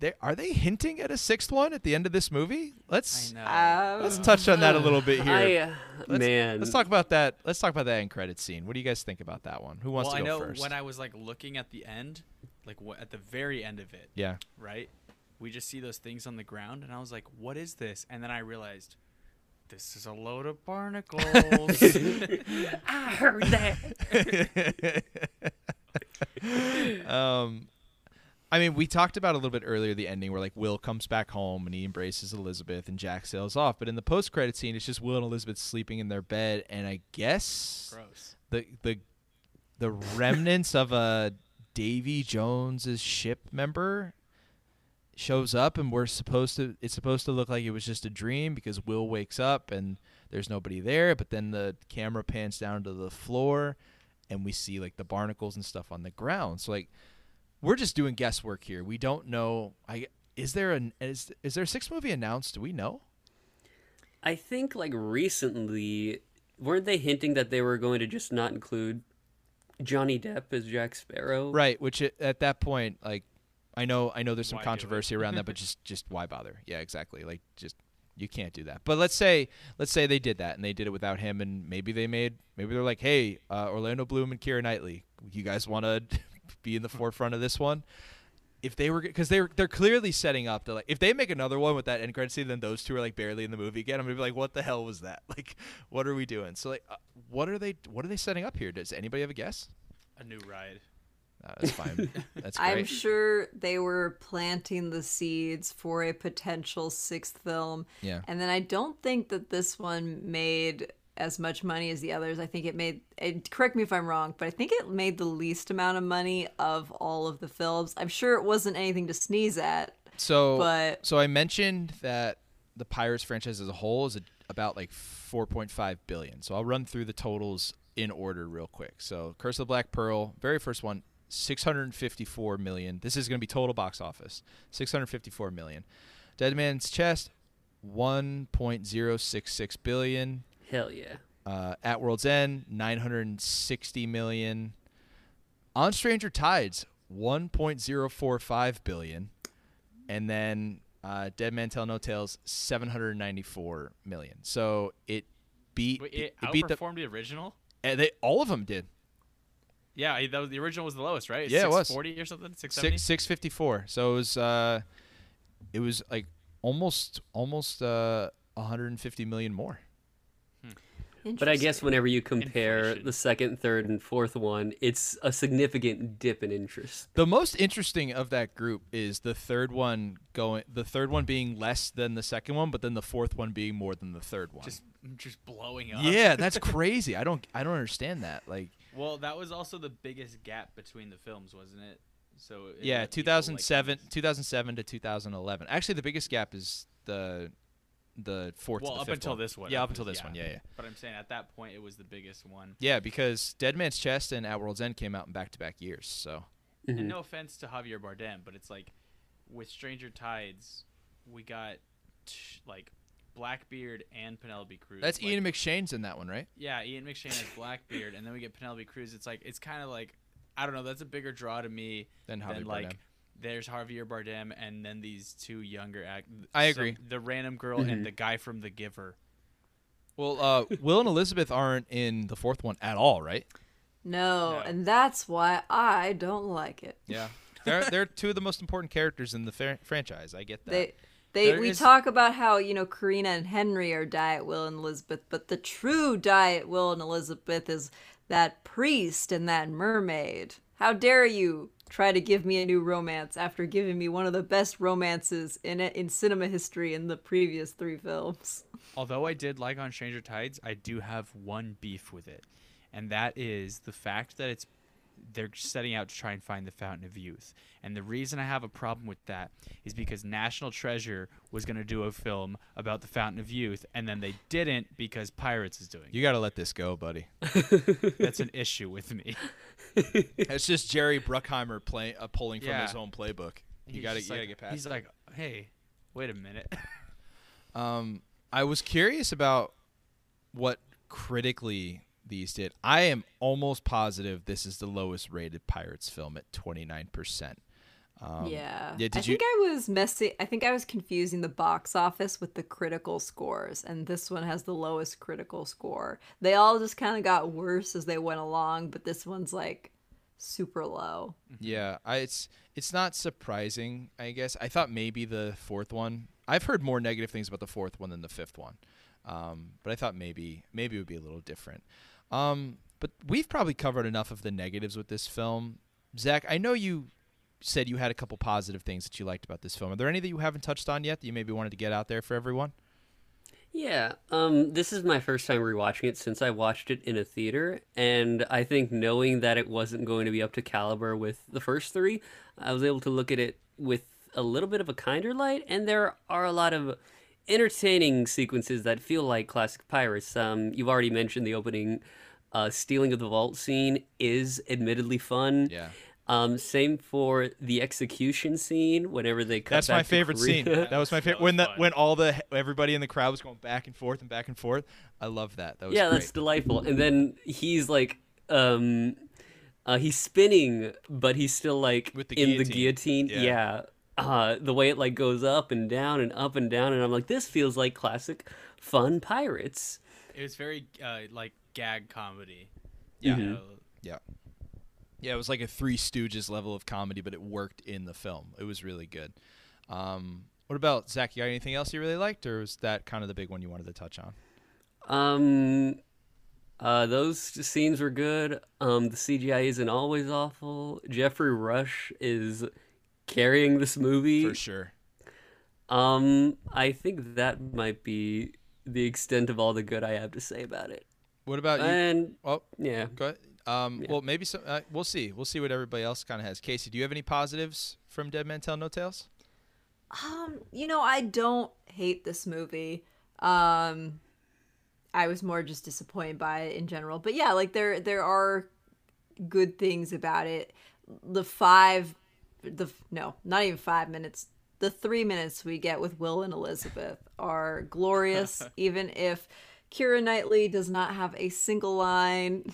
they are they hinting at a sixth one at the end of this movie? Let's I. Uh, let's touch on that a little bit here. I, uh, Let's- man, Let's talk about that. Let's talk about that end credit scene. What do you guys think about that one? Who wants well, to go I know first? when I was like looking at the end, like wh- at the very end of it, yeah. right? We just see those things on the ground, and I was like, "What is this?" And then I realized, this is a load of barnacles. I heard that. um, I mean, we talked about a little bit earlier the ending where like Will comes back home and he embraces Elizabeth and Jack sails off. But in the post credit scene, it's just Will and Elizabeth sleeping in their bed, and I guess Gross. the the the remnants of a Davy Jones's ship member shows up and we're supposed to it's supposed to look like it was just a dream because Will wakes up and there's nobody there but then the camera pans down to the floor and we see like the barnacles and stuff on the ground so like we're just doing guesswork here we don't know I is there an is is there a sixth movie announced do we know I think like recently, weren't they hinting that they were going to just not include Johnny Depp as Jack Sparrow? Right, which it, at that point, like, I know, I know, there's some Why controversy around that, but just, just why bother? Yeah, exactly. Like, just you can't do that. But let's say, let's say they did that and they did it without him, and maybe they made, maybe they're like, hey, uh, Orlando Bloom and Keira Knightley, you guys want to be in the forefront of this one? If they were, because they're they're clearly setting up to like, if they make another one with that end credit scene, then those two are like barely in the movie again. I'm gonna be like, what the hell was that? Like, what are we doing? So like, uh, what are they, what are they setting up here? Does anybody have a guess? A new ride. Uh, that's fine. That's great. I'm sure they were planting the seeds for a potential sixth film. Yeah. And then I don't think that this one made as much money as the others. I think it made, it, correct me if I'm wrong, but I think it made the least amount of money of all of the films. I'm sure it wasn't anything to sneeze at. So, But- so I mentioned that the Pirates franchise as a whole is a, about like 4.5 billion. So I'll run through the totals in order real quick. So Curse of the Black Pearl, very first one, 654 million. This is going to be total box office, 654 million. Dead Man's Chest, 1.066 billion. Hell yeah. Uh, At World's End, 960 million. On Stranger Tides, 1.045 billion. And then uh, Dead Man Tell No Tales, 794 million. So it beat Wait, it, it beat the outperformed the original. uh, they all of them did. Yeah, that was, the original was the lowest, right? Yeah, it was. 640 or something. 670. Six six fifty four. So it was uh, it was like almost almost uh 150 million more. But I guess whenever you compare Inflation. the second, third, and fourth one, it's a significant dip in interest. The most interesting of that group is the third one going the third one being less than the second one, but then the fourth one being more than the third one. Just just blowing up. yeah, that's crazy. I don't I don't understand that. Like Well, that was also the biggest gap between the films, wasn't it? So it yeah, let people, like, 2007 2007 to 2011. Actually, the biggest gap is the the fourth. to Well, the up fifth until one. this one. Yeah, up until was- this one. Yeah, yeah. But I'm saying at that point it was the biggest one. Yeah, because Dead Man's Chest and At World's End came out in back to back years. So Mm-hmm. And no offense to Javier Bardem, but it's like with Stranger Tides, we got t- like Blackbeard and Penelope Cruz. that's like, Ian McShane's in that one, right? Yeah, Ian McShane has Blackbeard, and then we get Penelope Cruz. It's like it's kind of like I don't know. That's a bigger draw to me than, Javier than like Bardem. There's Javier Bardem, and then these two younger act. I some- agree. the random girl and the guy from The Giver. Well, uh, Will and Elizabeth aren't in the fourth one at all, right? No, No. and that's why I don't like it. Yeah, they're they're two of the most important characters in the fa- franchise. I get that. They they There we is- talk about how, you know, Karina and Henry are Diet Will and Elizabeth, but the true Diet Will and Elizabeth is that priest and that mermaid. How dare you try to give me a new romance after giving me one of the best romances in in cinema history in the previous three films. Although I did like on Stranger Tides, I do have one beef with it, and that is the fact that it's they're setting out to try and find the Fountain of Youth. And the reason I have a problem with that is because National Treasure was going to do a film about the Fountain of Youth, and then they didn't because Pirates is doing you got to let this go, buddy. That's an issue with me. It's just Jerry Bruckheimer play, uh, pulling from his own playbook. You got to just you got to like- get past. He's it. like, hey, wait a minute. Um, I was curious about what critically these did. I am almost positive this is the lowest rated Pirates film at 29%. Um, yeah. yeah, I you- think I was messing I think I was confusing the box office with the critical scores and this one has the lowest critical score. They all just kind of got worse as they went along, but this one's like super low. Yeah, I, it's it's not surprising. I guess I thought maybe the fourth one. I've heard more negative things about the fourth one than the fifth one, um, but I thought maybe maybe it would be a little different. Um, but we've probably covered enough of the negatives with this film. Zach, I know you said you had a couple positive things that you liked about this film. Are there any that you haven't touched on yet that you maybe wanted to get out there for everyone? Yeah, um, this is my first time rewatching it since I watched it in a theater, and I think knowing that it wasn't going to be up to caliber with the first three, I was able to look at it with a little bit of a kinder light, and there are a lot of entertaining sequences that feel like classic pirates. Um, you've already mentioned the opening uh, stealing of the vault scene is admittedly fun. Yeah. Um, same for the execution scene. Whenever they cut That's my to favorite Korea. scene. That was my favorite when the when all the everybody in the crowd was going back and forth and back and forth. I love that. That was yeah, great. that's delightful. And then he's like, um, uh, he's spinning, but he's still like With the in the guillotine. guillotine. Yeah. Yeah. Uh, the way it like goes up and down and up and down, and I'm like, this feels like classic fun pirates. it was very uh, like gag comedy. Yeah. You know, Yeah. Yeah, it was like a Three Stooges level of comedy, but it worked in the film. It was really good. Um, what about Zach? You got anything else you really liked, or was that kind of the big one you wanted to touch on? Um, uh, those scenes were good. Um, the CGI isn't always awful. Geoffrey Rush is carrying this movie. For sure. Um, I think that might be the extent of all the good I have to say about it. What about you? And oh, yeah, go ahead. Um, Yeah. Well, maybe some. Uh, we'll see. We'll see what everybody else kind of has. Casey, do you have any positives from Dead Man Tell No Tales? Um, you know, I don't hate this movie. Um I was more just disappointed by it in general. But yeah, like there there are good things about it. The 5 the no, not even 5 minutes. The 3 minutes we get with Will and Elizabeth are glorious even if Keira Knightley does not have a single line,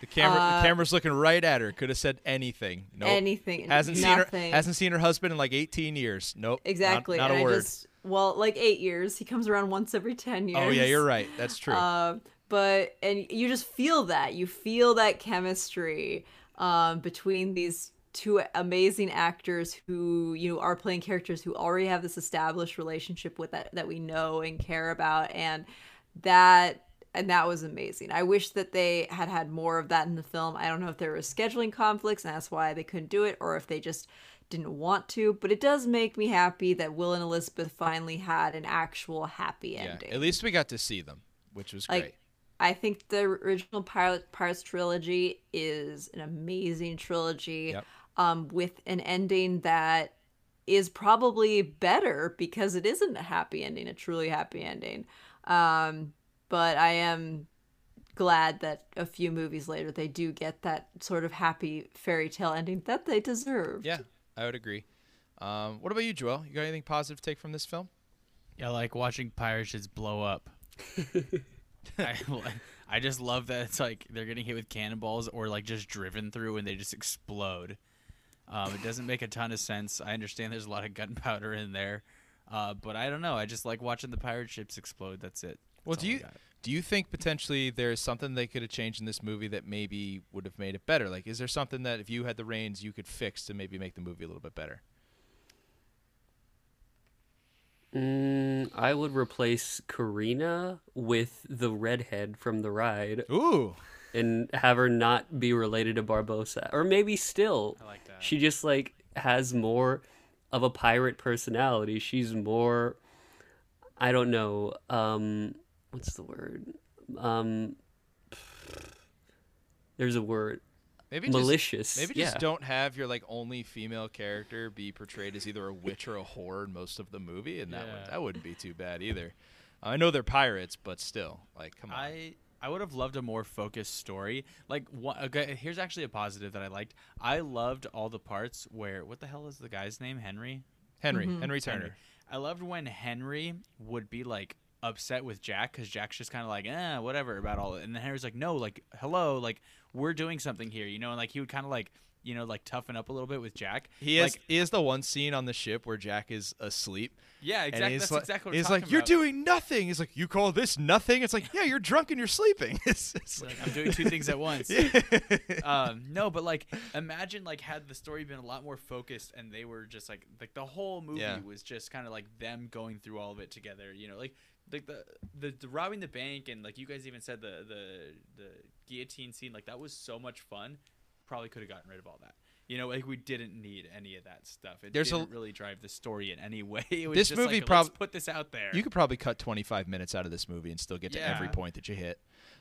The camera, Uh, the camera's looking right at her. Could have said anything. Nope. anything, hasn't nothing. seen her. Hasn't seen her husband in like 18 years. Nope. Exactly. Not, and a I word. just well, like 8 years. He comes around once every 10 years. Oh yeah, you're right. That's true. Uh, but and you just feel that you feel that chemistry um, between these two amazing actors who you know are playing characters who already have this established relationship with that that we know and care about and that and that was amazing. I wish that they had had more of that in the film. I don't know if there were scheduling conflicts and that's why they couldn't do it or if they just didn't want to, but it does make me happy that Will and Elizabeth finally had an actual happy Yeah, ending. at least we got to see them, which was Like, great. I think the original Pirate Pirates trilogy is an amazing trilogy Yep. Um, with an ending that is probably better because it isn't a happy ending, a truly happy ending. Um, but I am glad that a few movies later they do get that sort of happy fairy tale ending that they deserve. Yeah, I would agree. Um, what about you, Joel? You got anything positive to take from this film? Yeah, like watching pirates ships blow up. I, I just love that it's like they're getting hit with cannonballs or like just driven through and they just explode. Um, it doesn't make a ton of sense. I understand there's a lot of gunpowder in there, uh, but I don't know. I just like watching the pirate ships explode. That's it. Well, do you do you think potentially there's something they could have changed in this movie that maybe would have made it better? Like, is there something that if you had the reins you could fix to maybe make the movie a little bit better? Mm, I would replace Karina with the redhead from the ride Ooh, and have her not be related to Barbossa. Or maybe still. I like that. She just like has more of a pirate personality. She's more I don't know, um what's the word? Um there's a word. maybe just, Malicious. maybe yeah. just don't have your like only female character be portrayed as either a witch or a whore in most of the movie, and that would, Yeah. that wouldn't be too bad either. I know they're pirates, but still, like, come on. I I would have loved a more focused story. Like, what, okay, here's actually a positive that I liked. I loved all the parts where what the hell is the guy's name? Henry. Henry, Mm-hmm. Henry Turner. Henry. I loved when Henry would be like upset with Jack because Jack's just kind of like, eh, whatever about all it. And then Henry's like, no, like, hello, like, we're doing something here, you know? And like, he would kind of like, you know, like toughen up a little bit with Jack. He is like, he is the one scene on the ship where Jack is asleep. yeah, exactly. That's like, exactly what he's like, talking you're doing nothing. He's like, you call this nothing? It's like, yeah, you're drunk and you're sleeping. it's, it's Like, I'm doing two things at once. like, um, no, but like imagine like had the story been a lot more focused and they were just like like the whole movie Yeah. was just kind of like them going through all of it together. You know, like like the, the the robbing the bank and like you guys even said the the the guillotine scene like that was so much fun. Probably could have gotten rid of all that. You know, like we didn't need any of that stuff. It There's didn't really drive the story in any way. It was This just movie like, prob- let's put this out there. you could probably cut 25 minutes out of this movie and still get to every point that you hit.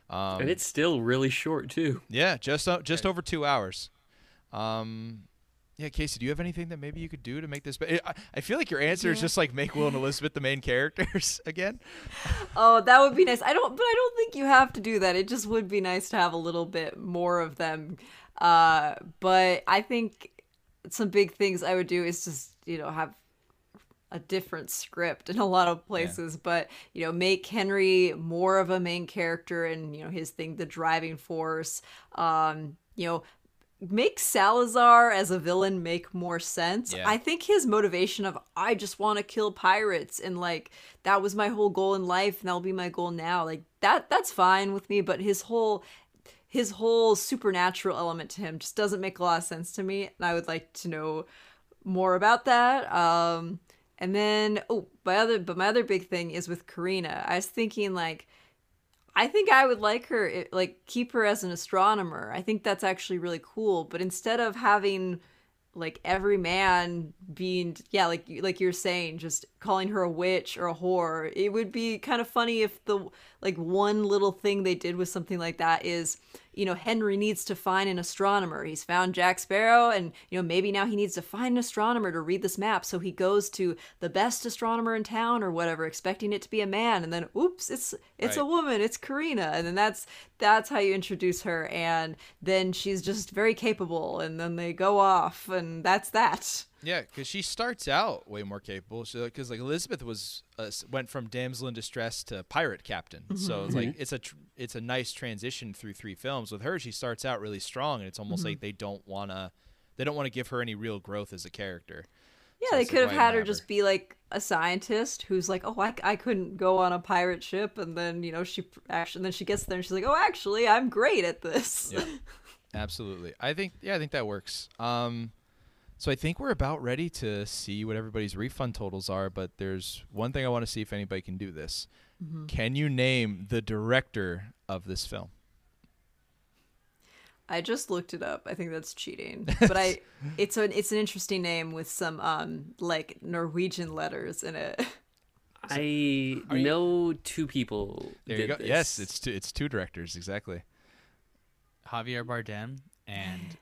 Um, and it's still really short too. yeah, just o- just over two hours. Um, yeah, Casey, do you have anything that maybe you could do to make this? Be- I, I feel like your answer is just like make Will and Elizabeth the main characters again. Oh, that would be nice. I don't, but I don't think you have to do that. It just would be nice to have a little bit more of them. Uh, but I think some big things I would do is just, you know, have a different script in a lot of places, but you know, make Henry more of a main character and you know his thing, the driving force. Um, you know, make Salazar as a villain make more sense. Yeah. I think his motivation of I just want to kill pirates and like that was my whole goal in life and that'll be my goal now. Like that that's fine with me, but his whole his whole supernatural element to him just doesn't make a lot of sense to me and I would like to know more about that. Um and then oh, my other but my other big thing is with Karina. I was thinking like I think I would like her, i- like, keep her as an astronomer. I think that's actually really cool. But instead of having, like, every man being, yeah, like, like you're saying, just calling her a witch or a whore, it would be kind of funny if the, like, one little thing they did with something like that is, you know, Henry needs to find an astronomer. He's found Jack Sparrow, and, you know, maybe now he needs to find an astronomer to read this map. So he goes to the best astronomer in town or whatever, expecting it to be a man. And then, oops, it's, it's a woman it's karina and then that's that's how you introduce her and then she's just very capable and then they go off and that's that Yeah, because she starts out way more capable. Because like Elizabeth was uh, went from damsel in distress to pirate captain, so it's like it's a tr- it's a nice transition through three films. With her, she starts out really strong, and it's almost like they don't wanna they don't want to give her any real growth as a character. yeah So they could have had her have just be like a scientist who's like oh I, I couldn't go on a pirate ship and then you know she actually and then she gets there and she's like oh actually i'm great at this Yeah. Absolutely. I think yeah, I think that works. Um so I think we're about ready to see what everybody's refund totals are, but there's one thing I want to see if anybody can do this. Can you name the director of this film? I just looked it up. I think that's cheating. But I it's an it's an interesting name with some um like Norwegian letters in it. I Are you- know two people. There did you go. This. Yes, it's two, it's two directors exactly. Javier Bardem and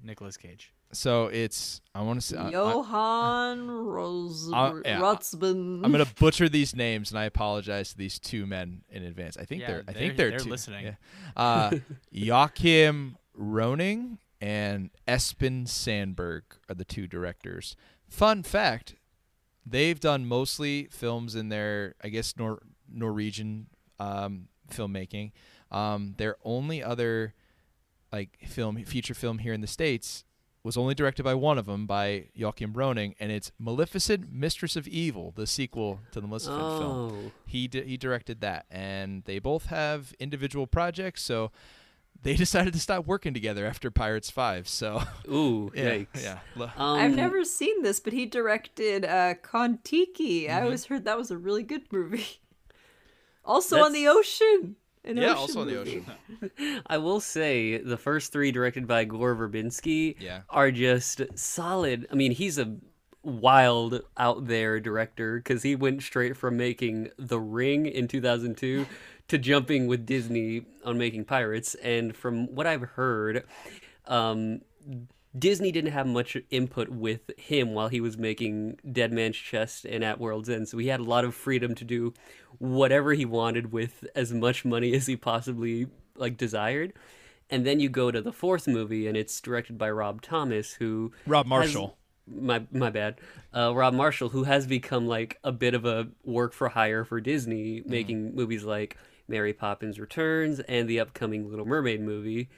Nicolas Cage. So it's I want to say I- I- Johan Ros- Uh, yeah, Rotsman. I'm gonna butcher these names, and I apologize to these two men in advance. I think Yeah, they're I they're- think they're, they're two- listening. Yeah. Uh, Joachim Rønning and Espen Sandberg are the two directors. Fun fact: they've done mostly films in their, I guess, Nor- Norwegian um, filmmaking. Um, their only other like film feature film here in the states was only directed by one of them by Joachim Rønning, and it's Maleficent, Mistress of Evil, the sequel to the Maleficent film. Oh, He di- he directed that, and they both have individual projects, so they decided to stop working together after Pirates Five. So ooh, yeah, yikes. yeah. Um, I've never seen this, but he directed uh Kon-Tiki. Mm-hmm. I always heard that was a really good movie. Also on the ocean. An yeah, also on the ocean. I will say the first three directed by Gore Verbinski Yeah. are just solid. I mean, he's a wild out there director because he went straight from making The Ring in 2002 to jumping with Disney on making Pirates. And from what I've heard, um, Disney didn't have much input with him while he was making Dead Man's Chest and At World's End, so he had a lot of freedom to do whatever he wanted with as much money as he possibly like desired. And then you go to the fourth movie, and it's directed by Rob Thomas, who Rob has- Marshall. my my bad. Uh, Rob Marshall, who has become like a bit of a work for hire for Disney, Mm. making movies like Mary Poppins Returns and the upcoming Little Mermaid movie.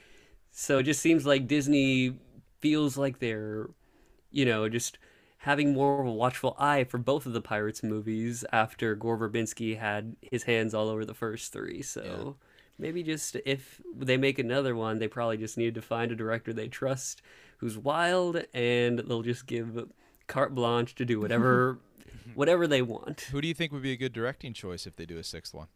So it just seems like Disney feels like they're, you know, just having more of a watchful eye for both of the Pirates movies after Gore Verbinski had his hands all over the first three. So maybe just if they make another one, they probably just need to find a director they trust who's wild and they'll just give carte blanche to do whatever whatever they want. Who do you think would be a good directing choice if they do a sixth one?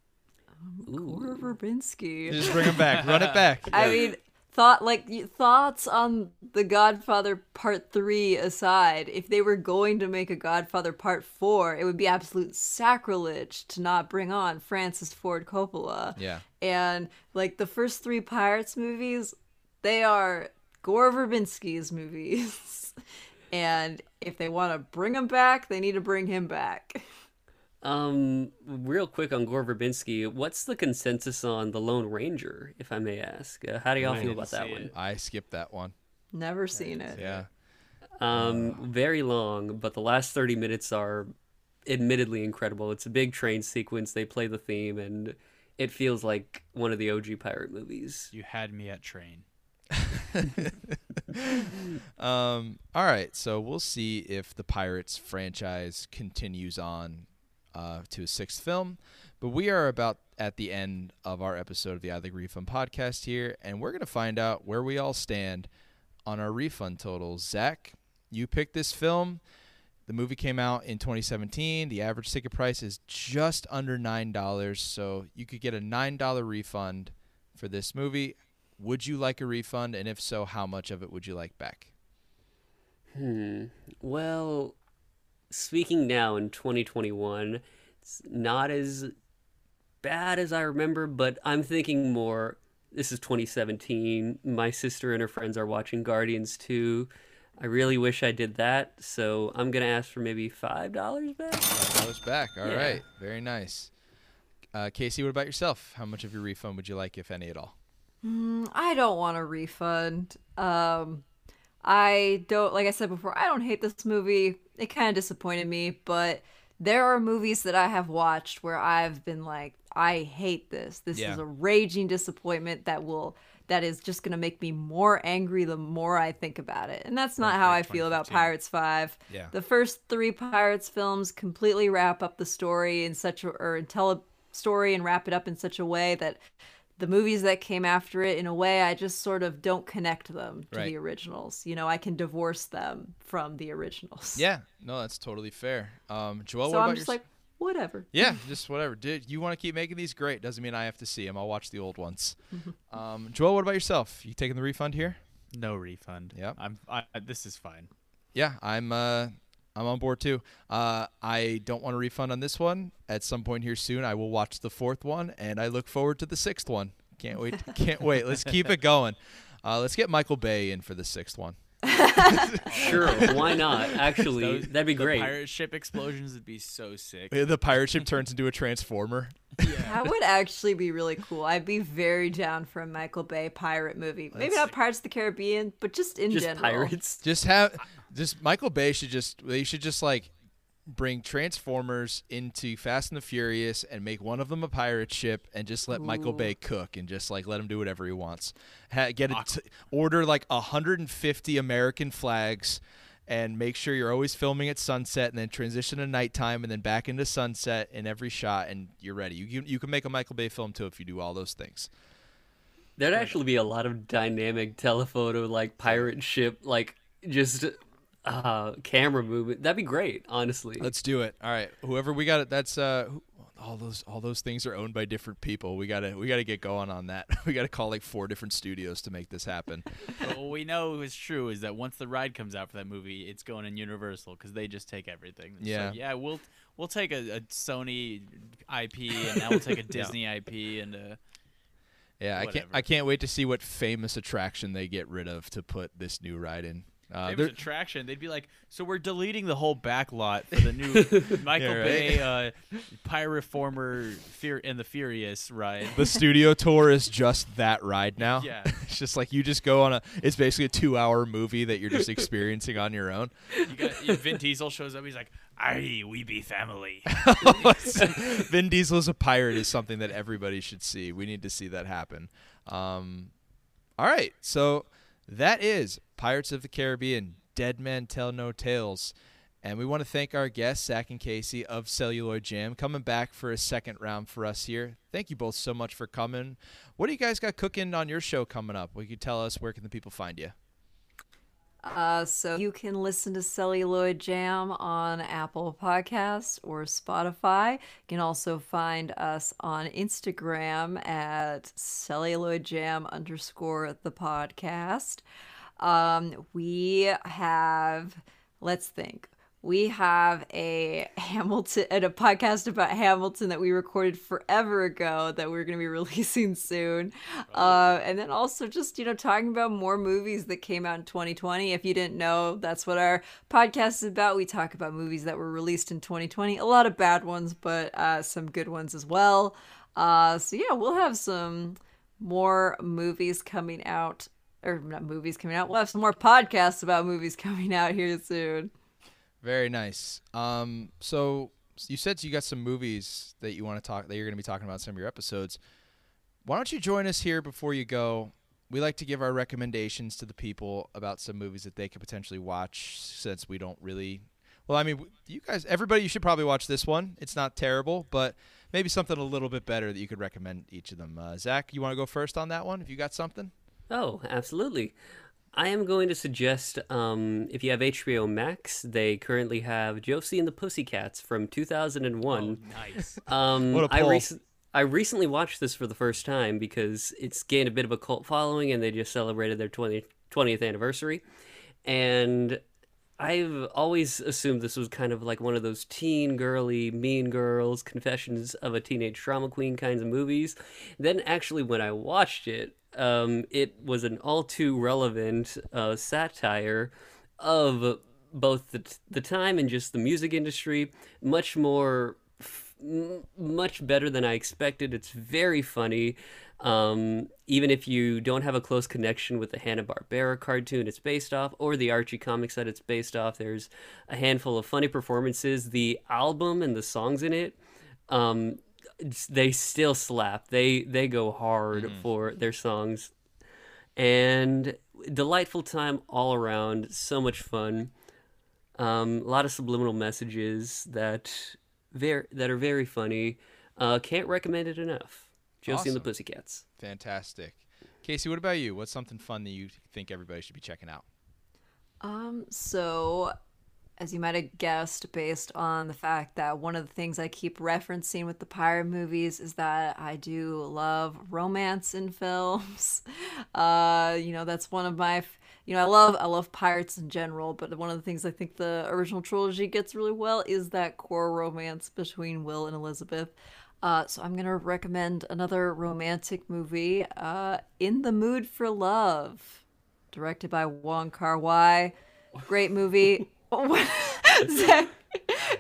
Um, Gore Verbinski. Just bring him back. Run it back. I mean, thought like thoughts on the Godfather Part Three aside, if they were going to make a Godfather Part Four, it would be absolute sacrilege to not bring on Francis Ford Coppola. Yeah. And like the first three Pirates movies, they are Gore Verbinski's movies. and if they want to bring him back, they need to bring him back. Um, real quick on Gore Verbinski, what's the consensus on the Lone Ranger, if I may ask? Uh, how do y'all I feel about that see one? I skipped that one. Never seen it. Yeah. Um, very long, but the last 30 minutes are admittedly incredible. It's a big train sequence. They play the theme, and it feels like one of the OG pirate movies. You had me at train. Um, all right, so we'll see if the Pirates franchise continues on uh, to a sixth film. But we are about at the end of our episode of the I'd Like a Refund podcast here, and we're going to find out where we all stand on our refund totals. Zach, you picked this film. The movie came out in 2017. The average ticket price is just under $9, so you could get a $9 refund for this movie. Would you like a refund? And if so, how much of it would you like back? Hmm. Well, speaking now in 2021, it's not as bad as I remember, but I'm thinking more. This is 2017. My sister and her friends are watching Guardians 2. I really wish I did that, so I'm gonna ask for maybe five dollars back. Five dollars back. All right, Yeah. very nice. Uh, Casey, what about yourself? How much of your refund would you like, if any at all? I don't want a refund. Um, I don't, like I said before, I don't hate this movie. It kind of disappointed me, but there are movies that I have watched where I've been like, I hate this. This Yeah. is a raging disappointment that will, that is just going to make me more angry the more I think about it. And that's not how I feel about Pirates 5. Yeah. The first three Pirates films completely wrap up the story in such a, or tell a story and wrap it up in such a way that the movies that came after it, in a way, I just sort of don't connect them to Right. the originals. You know, I can divorce them from the originals. Yeah, no, that's totally fair. Um, Joel, So what I'm about just your- like, whatever. Yeah, just whatever. Dude, you want to keep making these great? Doesn't mean I have to see them. I'll watch the old ones. um, Joel, what about yourself? You taking the refund here? No refund. Yeah, I'm. I, this is fine. Yeah, I'm. Uh, I'm on board too. Uh, I don't want a refund on this one. At some point here soon, I will watch the fourth one, and I look forward to the sixth one. Can't wait! Can't wait. Let's keep it going. Uh, let's get Michael Bay in for the sixth one. Sure, why not? Actually, Those- that'd be the great. pirate ship explosions would be so sick. The pirate ship turns into a transformer. That would actually be really cool. I'd be very down for a Michael Bay pirate movie. Maybe not Pirates of the Caribbean, but just in Just general. pirates. Just have just Michael Bay should just they should just like bring Transformers into Fast and the Furious and make one of them a pirate ship and just let Michael Bay cook and just like let him do whatever he wants. Ha- get it t- order like 150 American flags and make sure you're always filming at sunset and then transition to nighttime and then back into sunset in every shot and you're ready. You you, you can make a Michael Bay film too if you do all those things. There'd actually be a lot of dynamic telephoto, like pirate ship, like just uh, camera movement. That'd be great, honestly. Let's do it. All right, whoever we got it. That's uh, who, all those all those things are owned by different people. We gotta we gotta get going on that. we gotta call like four different studios to make this happen. What we know is true is that once the ride comes out for that movie, it's going in Universal because they just take everything. Yeah. So, yeah. We'll we'll take a, a Sony IP and now we'll take a Disney IP and uh, Yeah, I can't I can't wait to see what famous attraction they get rid of to put this new ride in. Uh, famous there- attraction. They'd be like, so we're deleting the whole back lot for the new Michael Yeah. Bay uh, Pyroformer Fear and the Furious ride. the studio tour is just that ride now. Yeah. it's just like you just go on a. It's basically a two-hour movie that you're just experiencing on your own. You got Vin Diesel shows up. He's like, "Aye, we be family." Vin Diesel as a pirate is something that everybody should see. We need to see that happen. Um, all right, so that is Pirates of the Caribbean: Dead Men Tell No Tales, and we want to thank our guests Zach and Casey of Celluloid Jam coming back for a second round for us here. Thank you both so much for coming. What do you guys got cooking on your show coming up? Will you tell us where can the people find you? Uh, so you can listen to Celluloid Jam on Apple Podcasts or Spotify. You can also find us on Instagram at Celluloid Jam underscore the podcast. Um, we have, let's think. We have a Hamilton and a podcast about Hamilton that we recorded forever ago that we're going to be releasing soon. Uh, and then also just, you know, talking about more movies that came out in 2020. If you didn't know, that's what our podcast is about. We talk about movies that were released in 2020. A lot of bad ones, but uh, some good ones as well. Uh, so yeah, we'll have some more movies coming out. Or not movies coming out. We'll have some more podcasts about movies coming out here soon. Very nice. Um, so you said you got some movies that you want to talk that you're going to be talking about in some of your episodes. Why don't you join us here before you go? We like to give our recommendations to the people about some movies that they could potentially watch since we don't really. Well, I mean, you guys, everybody, you should probably watch this one. It's not terrible, but maybe something a little bit better that you could recommend each of them. Uh, Zach, you want to go first on that one? If you got something. Oh, absolutely. I am going to suggest um, if you have HBO Max, they currently have Josie and the Pussycats from 2001. nice. Um, What a I, pull. rec- I recently watched this for the first time because it's gained a bit of a cult following and they just celebrated their 20, 20th anniversary. And I've always assumed this was kind of like one of those teen girly, mean girls, confessions of a teenage drama queen kinds of movies. Then, actually, when I watched it, um, it was an all too relevant uh, satire of both the, the time and just the music industry. Much more, f- much better than I expected. It's very funny. Um, even if you don't have a close connection with the Hanna Barbera cartoon it's based off, or the Archie comics that it's based off, there's a handful of funny performances. The album and the songs in it, um, they still slap. They they go hard for their songs, and delightful time all around. So much fun. Um, a lot of subliminal messages that very that are very funny. Uh, can't recommend it enough. Josie and the Awesome. Pussycats. Fantastic. Casey, what about you? What's something fun that you think everybody should be checking out? Um, so as you might have guessed, based on the fact that one of the things I keep referencing with the pirate movies is that I do love romance in films. Uh, you know, that's one of my you know, I love I love pirates in general, but one of the things I think the original trilogy gets really well is that core romance between Will and Elizabeth. Uh, so I'm gonna recommend another romantic movie, uh, In the Mood for Love directed by Wong Kar Wai. Great movie.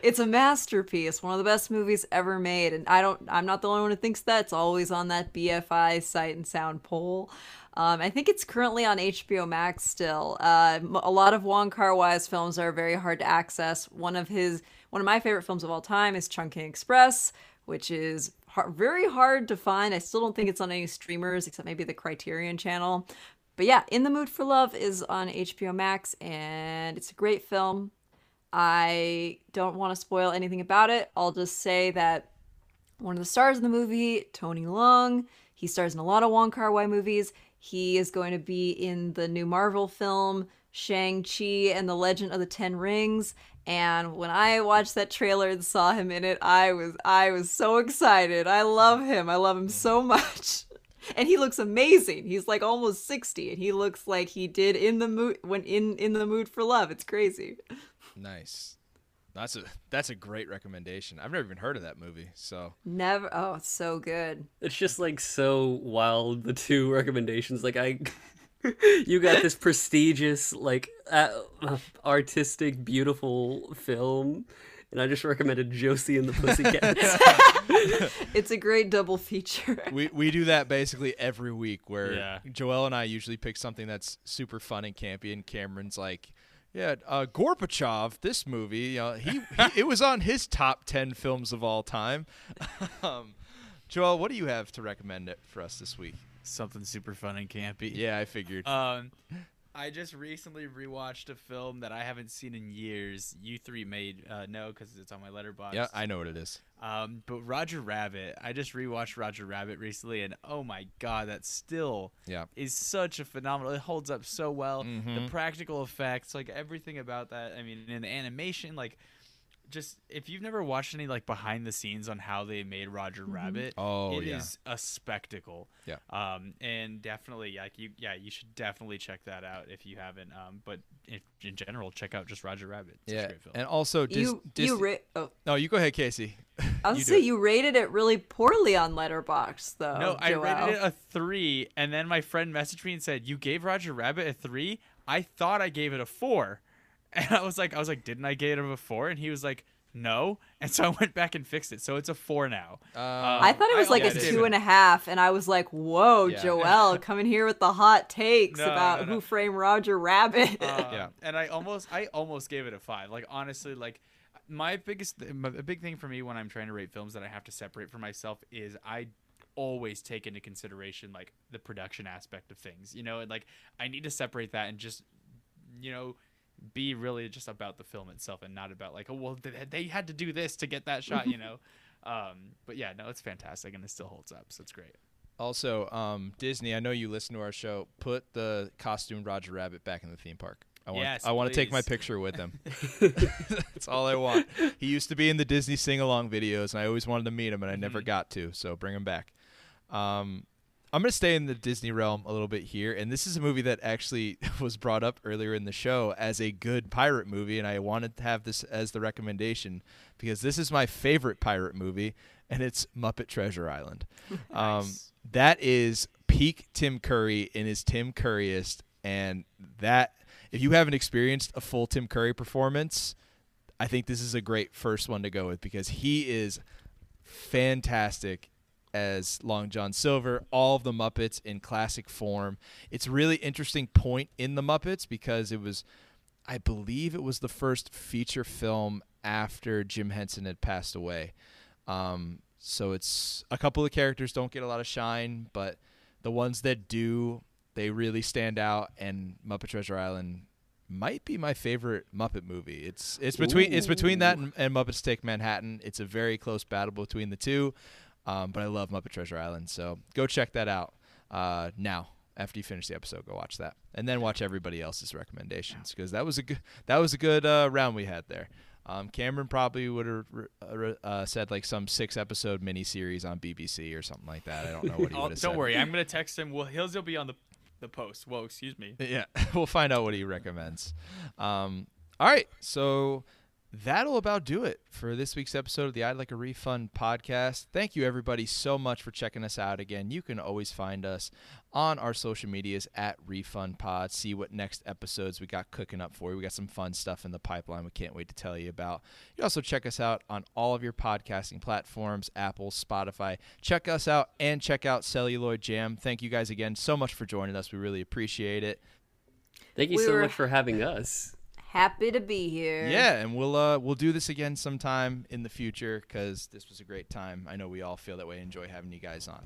it's a masterpiece, one of the best movies ever made, and I don't. I'm not the only one who thinks that. It's always on that BFI Sight and Sound poll. Um, I think it's currently on HBO Max still. Uh, a lot of Wong Kar Wai's films are very hard to access. One of his, one of my favorite films of all time is Chungking Express, which is har very hard to find. I still don't think it's on any streamers except maybe the Criterion channel. But yeah, In the Mood for Love is on HBO Max, and it's a great film. I don't want to spoil anything about it. I'll just say that one of the stars in the movie, Tony Leung, he stars in a lot of Wong Kar Wai movies. He is going to be in the new Marvel film Shang-Chi and the Legend of the Ten Rings. And when I watched that trailer and saw him in it, I was I was so excited. I love him. I love him so much. And he looks amazing. He's like almost 60 and he looks like he did in the mood when in in the mood for love. It's crazy. Nice. That's a that's a great recommendation. I've never even heard of that movie. So Never Oh, it's so good. It's just like so wild. The two recommendations, like I, you got this prestigious, like uh, artistic, beautiful film, and I just recommended Josie and the Pussycats. It's a great double feature. we we do that basically every week where Yeah. Joel and I usually pick something that's super fun and campy and Cameron's like yeah, uh, Gorbachev, this movie, you know, he, he it was on his top 10 films of all time. um, Joel, what do you have to recommend it for us this week? Something super fun and campy. Yeah, I figured. Um, I just recently rewatched a film that I haven't seen in years. You three made uh, no because it's on my Letterboxd. yeah, I know what it is. Um, but Roger Rabbit, I just rewatched Roger Rabbit recently, and oh my god, that still Yeah. is such a phenomenal. It holds up so well. The Mhm. practical effects, like everything about that. I mean, in the animation, like just if you've never watched any like behind the scenes on how they made Roger Rabbit, Oh, it yeah. is a spectacle. Yeah. Um, and definitely, like you, yeah, you should definitely check that out if you haven't. Um, but if, in general, check out just Roger Rabbit. It's yeah. a great film. And also Dis- you Dis- you ra- oh, No, you go ahead, Casey. I'll You say you rated it really poorly on Letterboxd though. No, I rated it a three, and then my friend messaged me and said, "You gave Roger Rabbit a three? I thought I gave it a four. And I was like, I was like, didn't I give it a four? And he was like, no. And so I went back and fixed it. So it's a four now. Uh, I thought it was like a it is. two and a half, and I was like, "Whoa, Yeah. Joel, coming here with the hot takes No, about no, no. Who Framed Roger Rabbit." Um, Yeah. And I almost, I almost gave it a five. Like honestly, like my biggest, my, a big thing for me when I'm trying to rate films that I have to separate for myself is I always take into consideration like the production aspect of things. You know, and like I need to separate that and just, you know. Be really just about the film itself and not about like oh well they, had to do this to get that shot you know, um, but yeah no it's fantastic and it still holds up so it's great. Also, um, Disney, I know you listen to our show. Put the costumed Roger Rabbit back in the theme park. I want, Yes, I want to take my picture with him. That's all I want. He used to be in the Disney sing along videos, and I always wanted to meet him, and I never got to. So bring him back. Um, I'm going to stay in the Disney realm a little bit here, and this is a movie that actually was brought up earlier in the show as a good pirate movie, and I wanted to have this as the recommendation because this is my favorite pirate movie, and it's Muppet Treasure Island. Um, that is peak Tim Curry in his Tim Curryest, and that if you haven't experienced a full Tim Curry performance, I think this is a great first one to go with because he is fantastic as Long John Silver, all of the Muppets in classic form. It's a really interesting point in the Muppets because it was I believe it was the first feature film after Jim Henson had passed away. Um, so it's a couple of characters don't get a lot of shine, but the ones that do, they really stand out. And Muppet Treasure Island might be my favorite Muppet movie. It's it's between it's between that and, and Muppets Take Manhattan. It's a very close battle between the two. Um, but I love Muppet Treasure Island, so go check that out uh, now. After you finish the episode, go watch that, and then watch everybody else's recommendations because that was a good that was a good uh, round we had there. Um, Cameron probably would have uh, said like some six episode miniseries on BBC or something like that. I don't know what he I'll- would have don't worry, I'm gonna text him. Well, he'll still be on the the post. Whoa, excuse me. Yeah, we'll find out what he recommends. Um, all right, so that'll about do it for this week's episode of the I'd Like a Refund podcast. Thank you, everybody, so much for checking us out again. You can always find us on our social medias at Refund Pod. See what next episodes we got cooking up for you. We got some fun stuff in the pipeline we can't wait to tell you about. You also check us out on all of your podcasting platforms Apple, Spotify. Check us out and check out Celluloid Jam. Thank you guys again so much for joining us. We really appreciate it. Thank you We so were- much for having us. Happy to be here. Yeah, and we'll uh we'll do this again sometime in the future because this was a great time. I know we all feel that way. Enjoy having you guys on.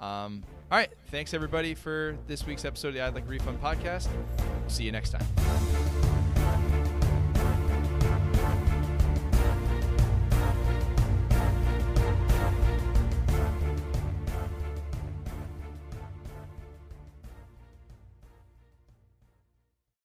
Um, all right, thanks everybody for this week's episode of the I'd Like Refund podcast. See you next time.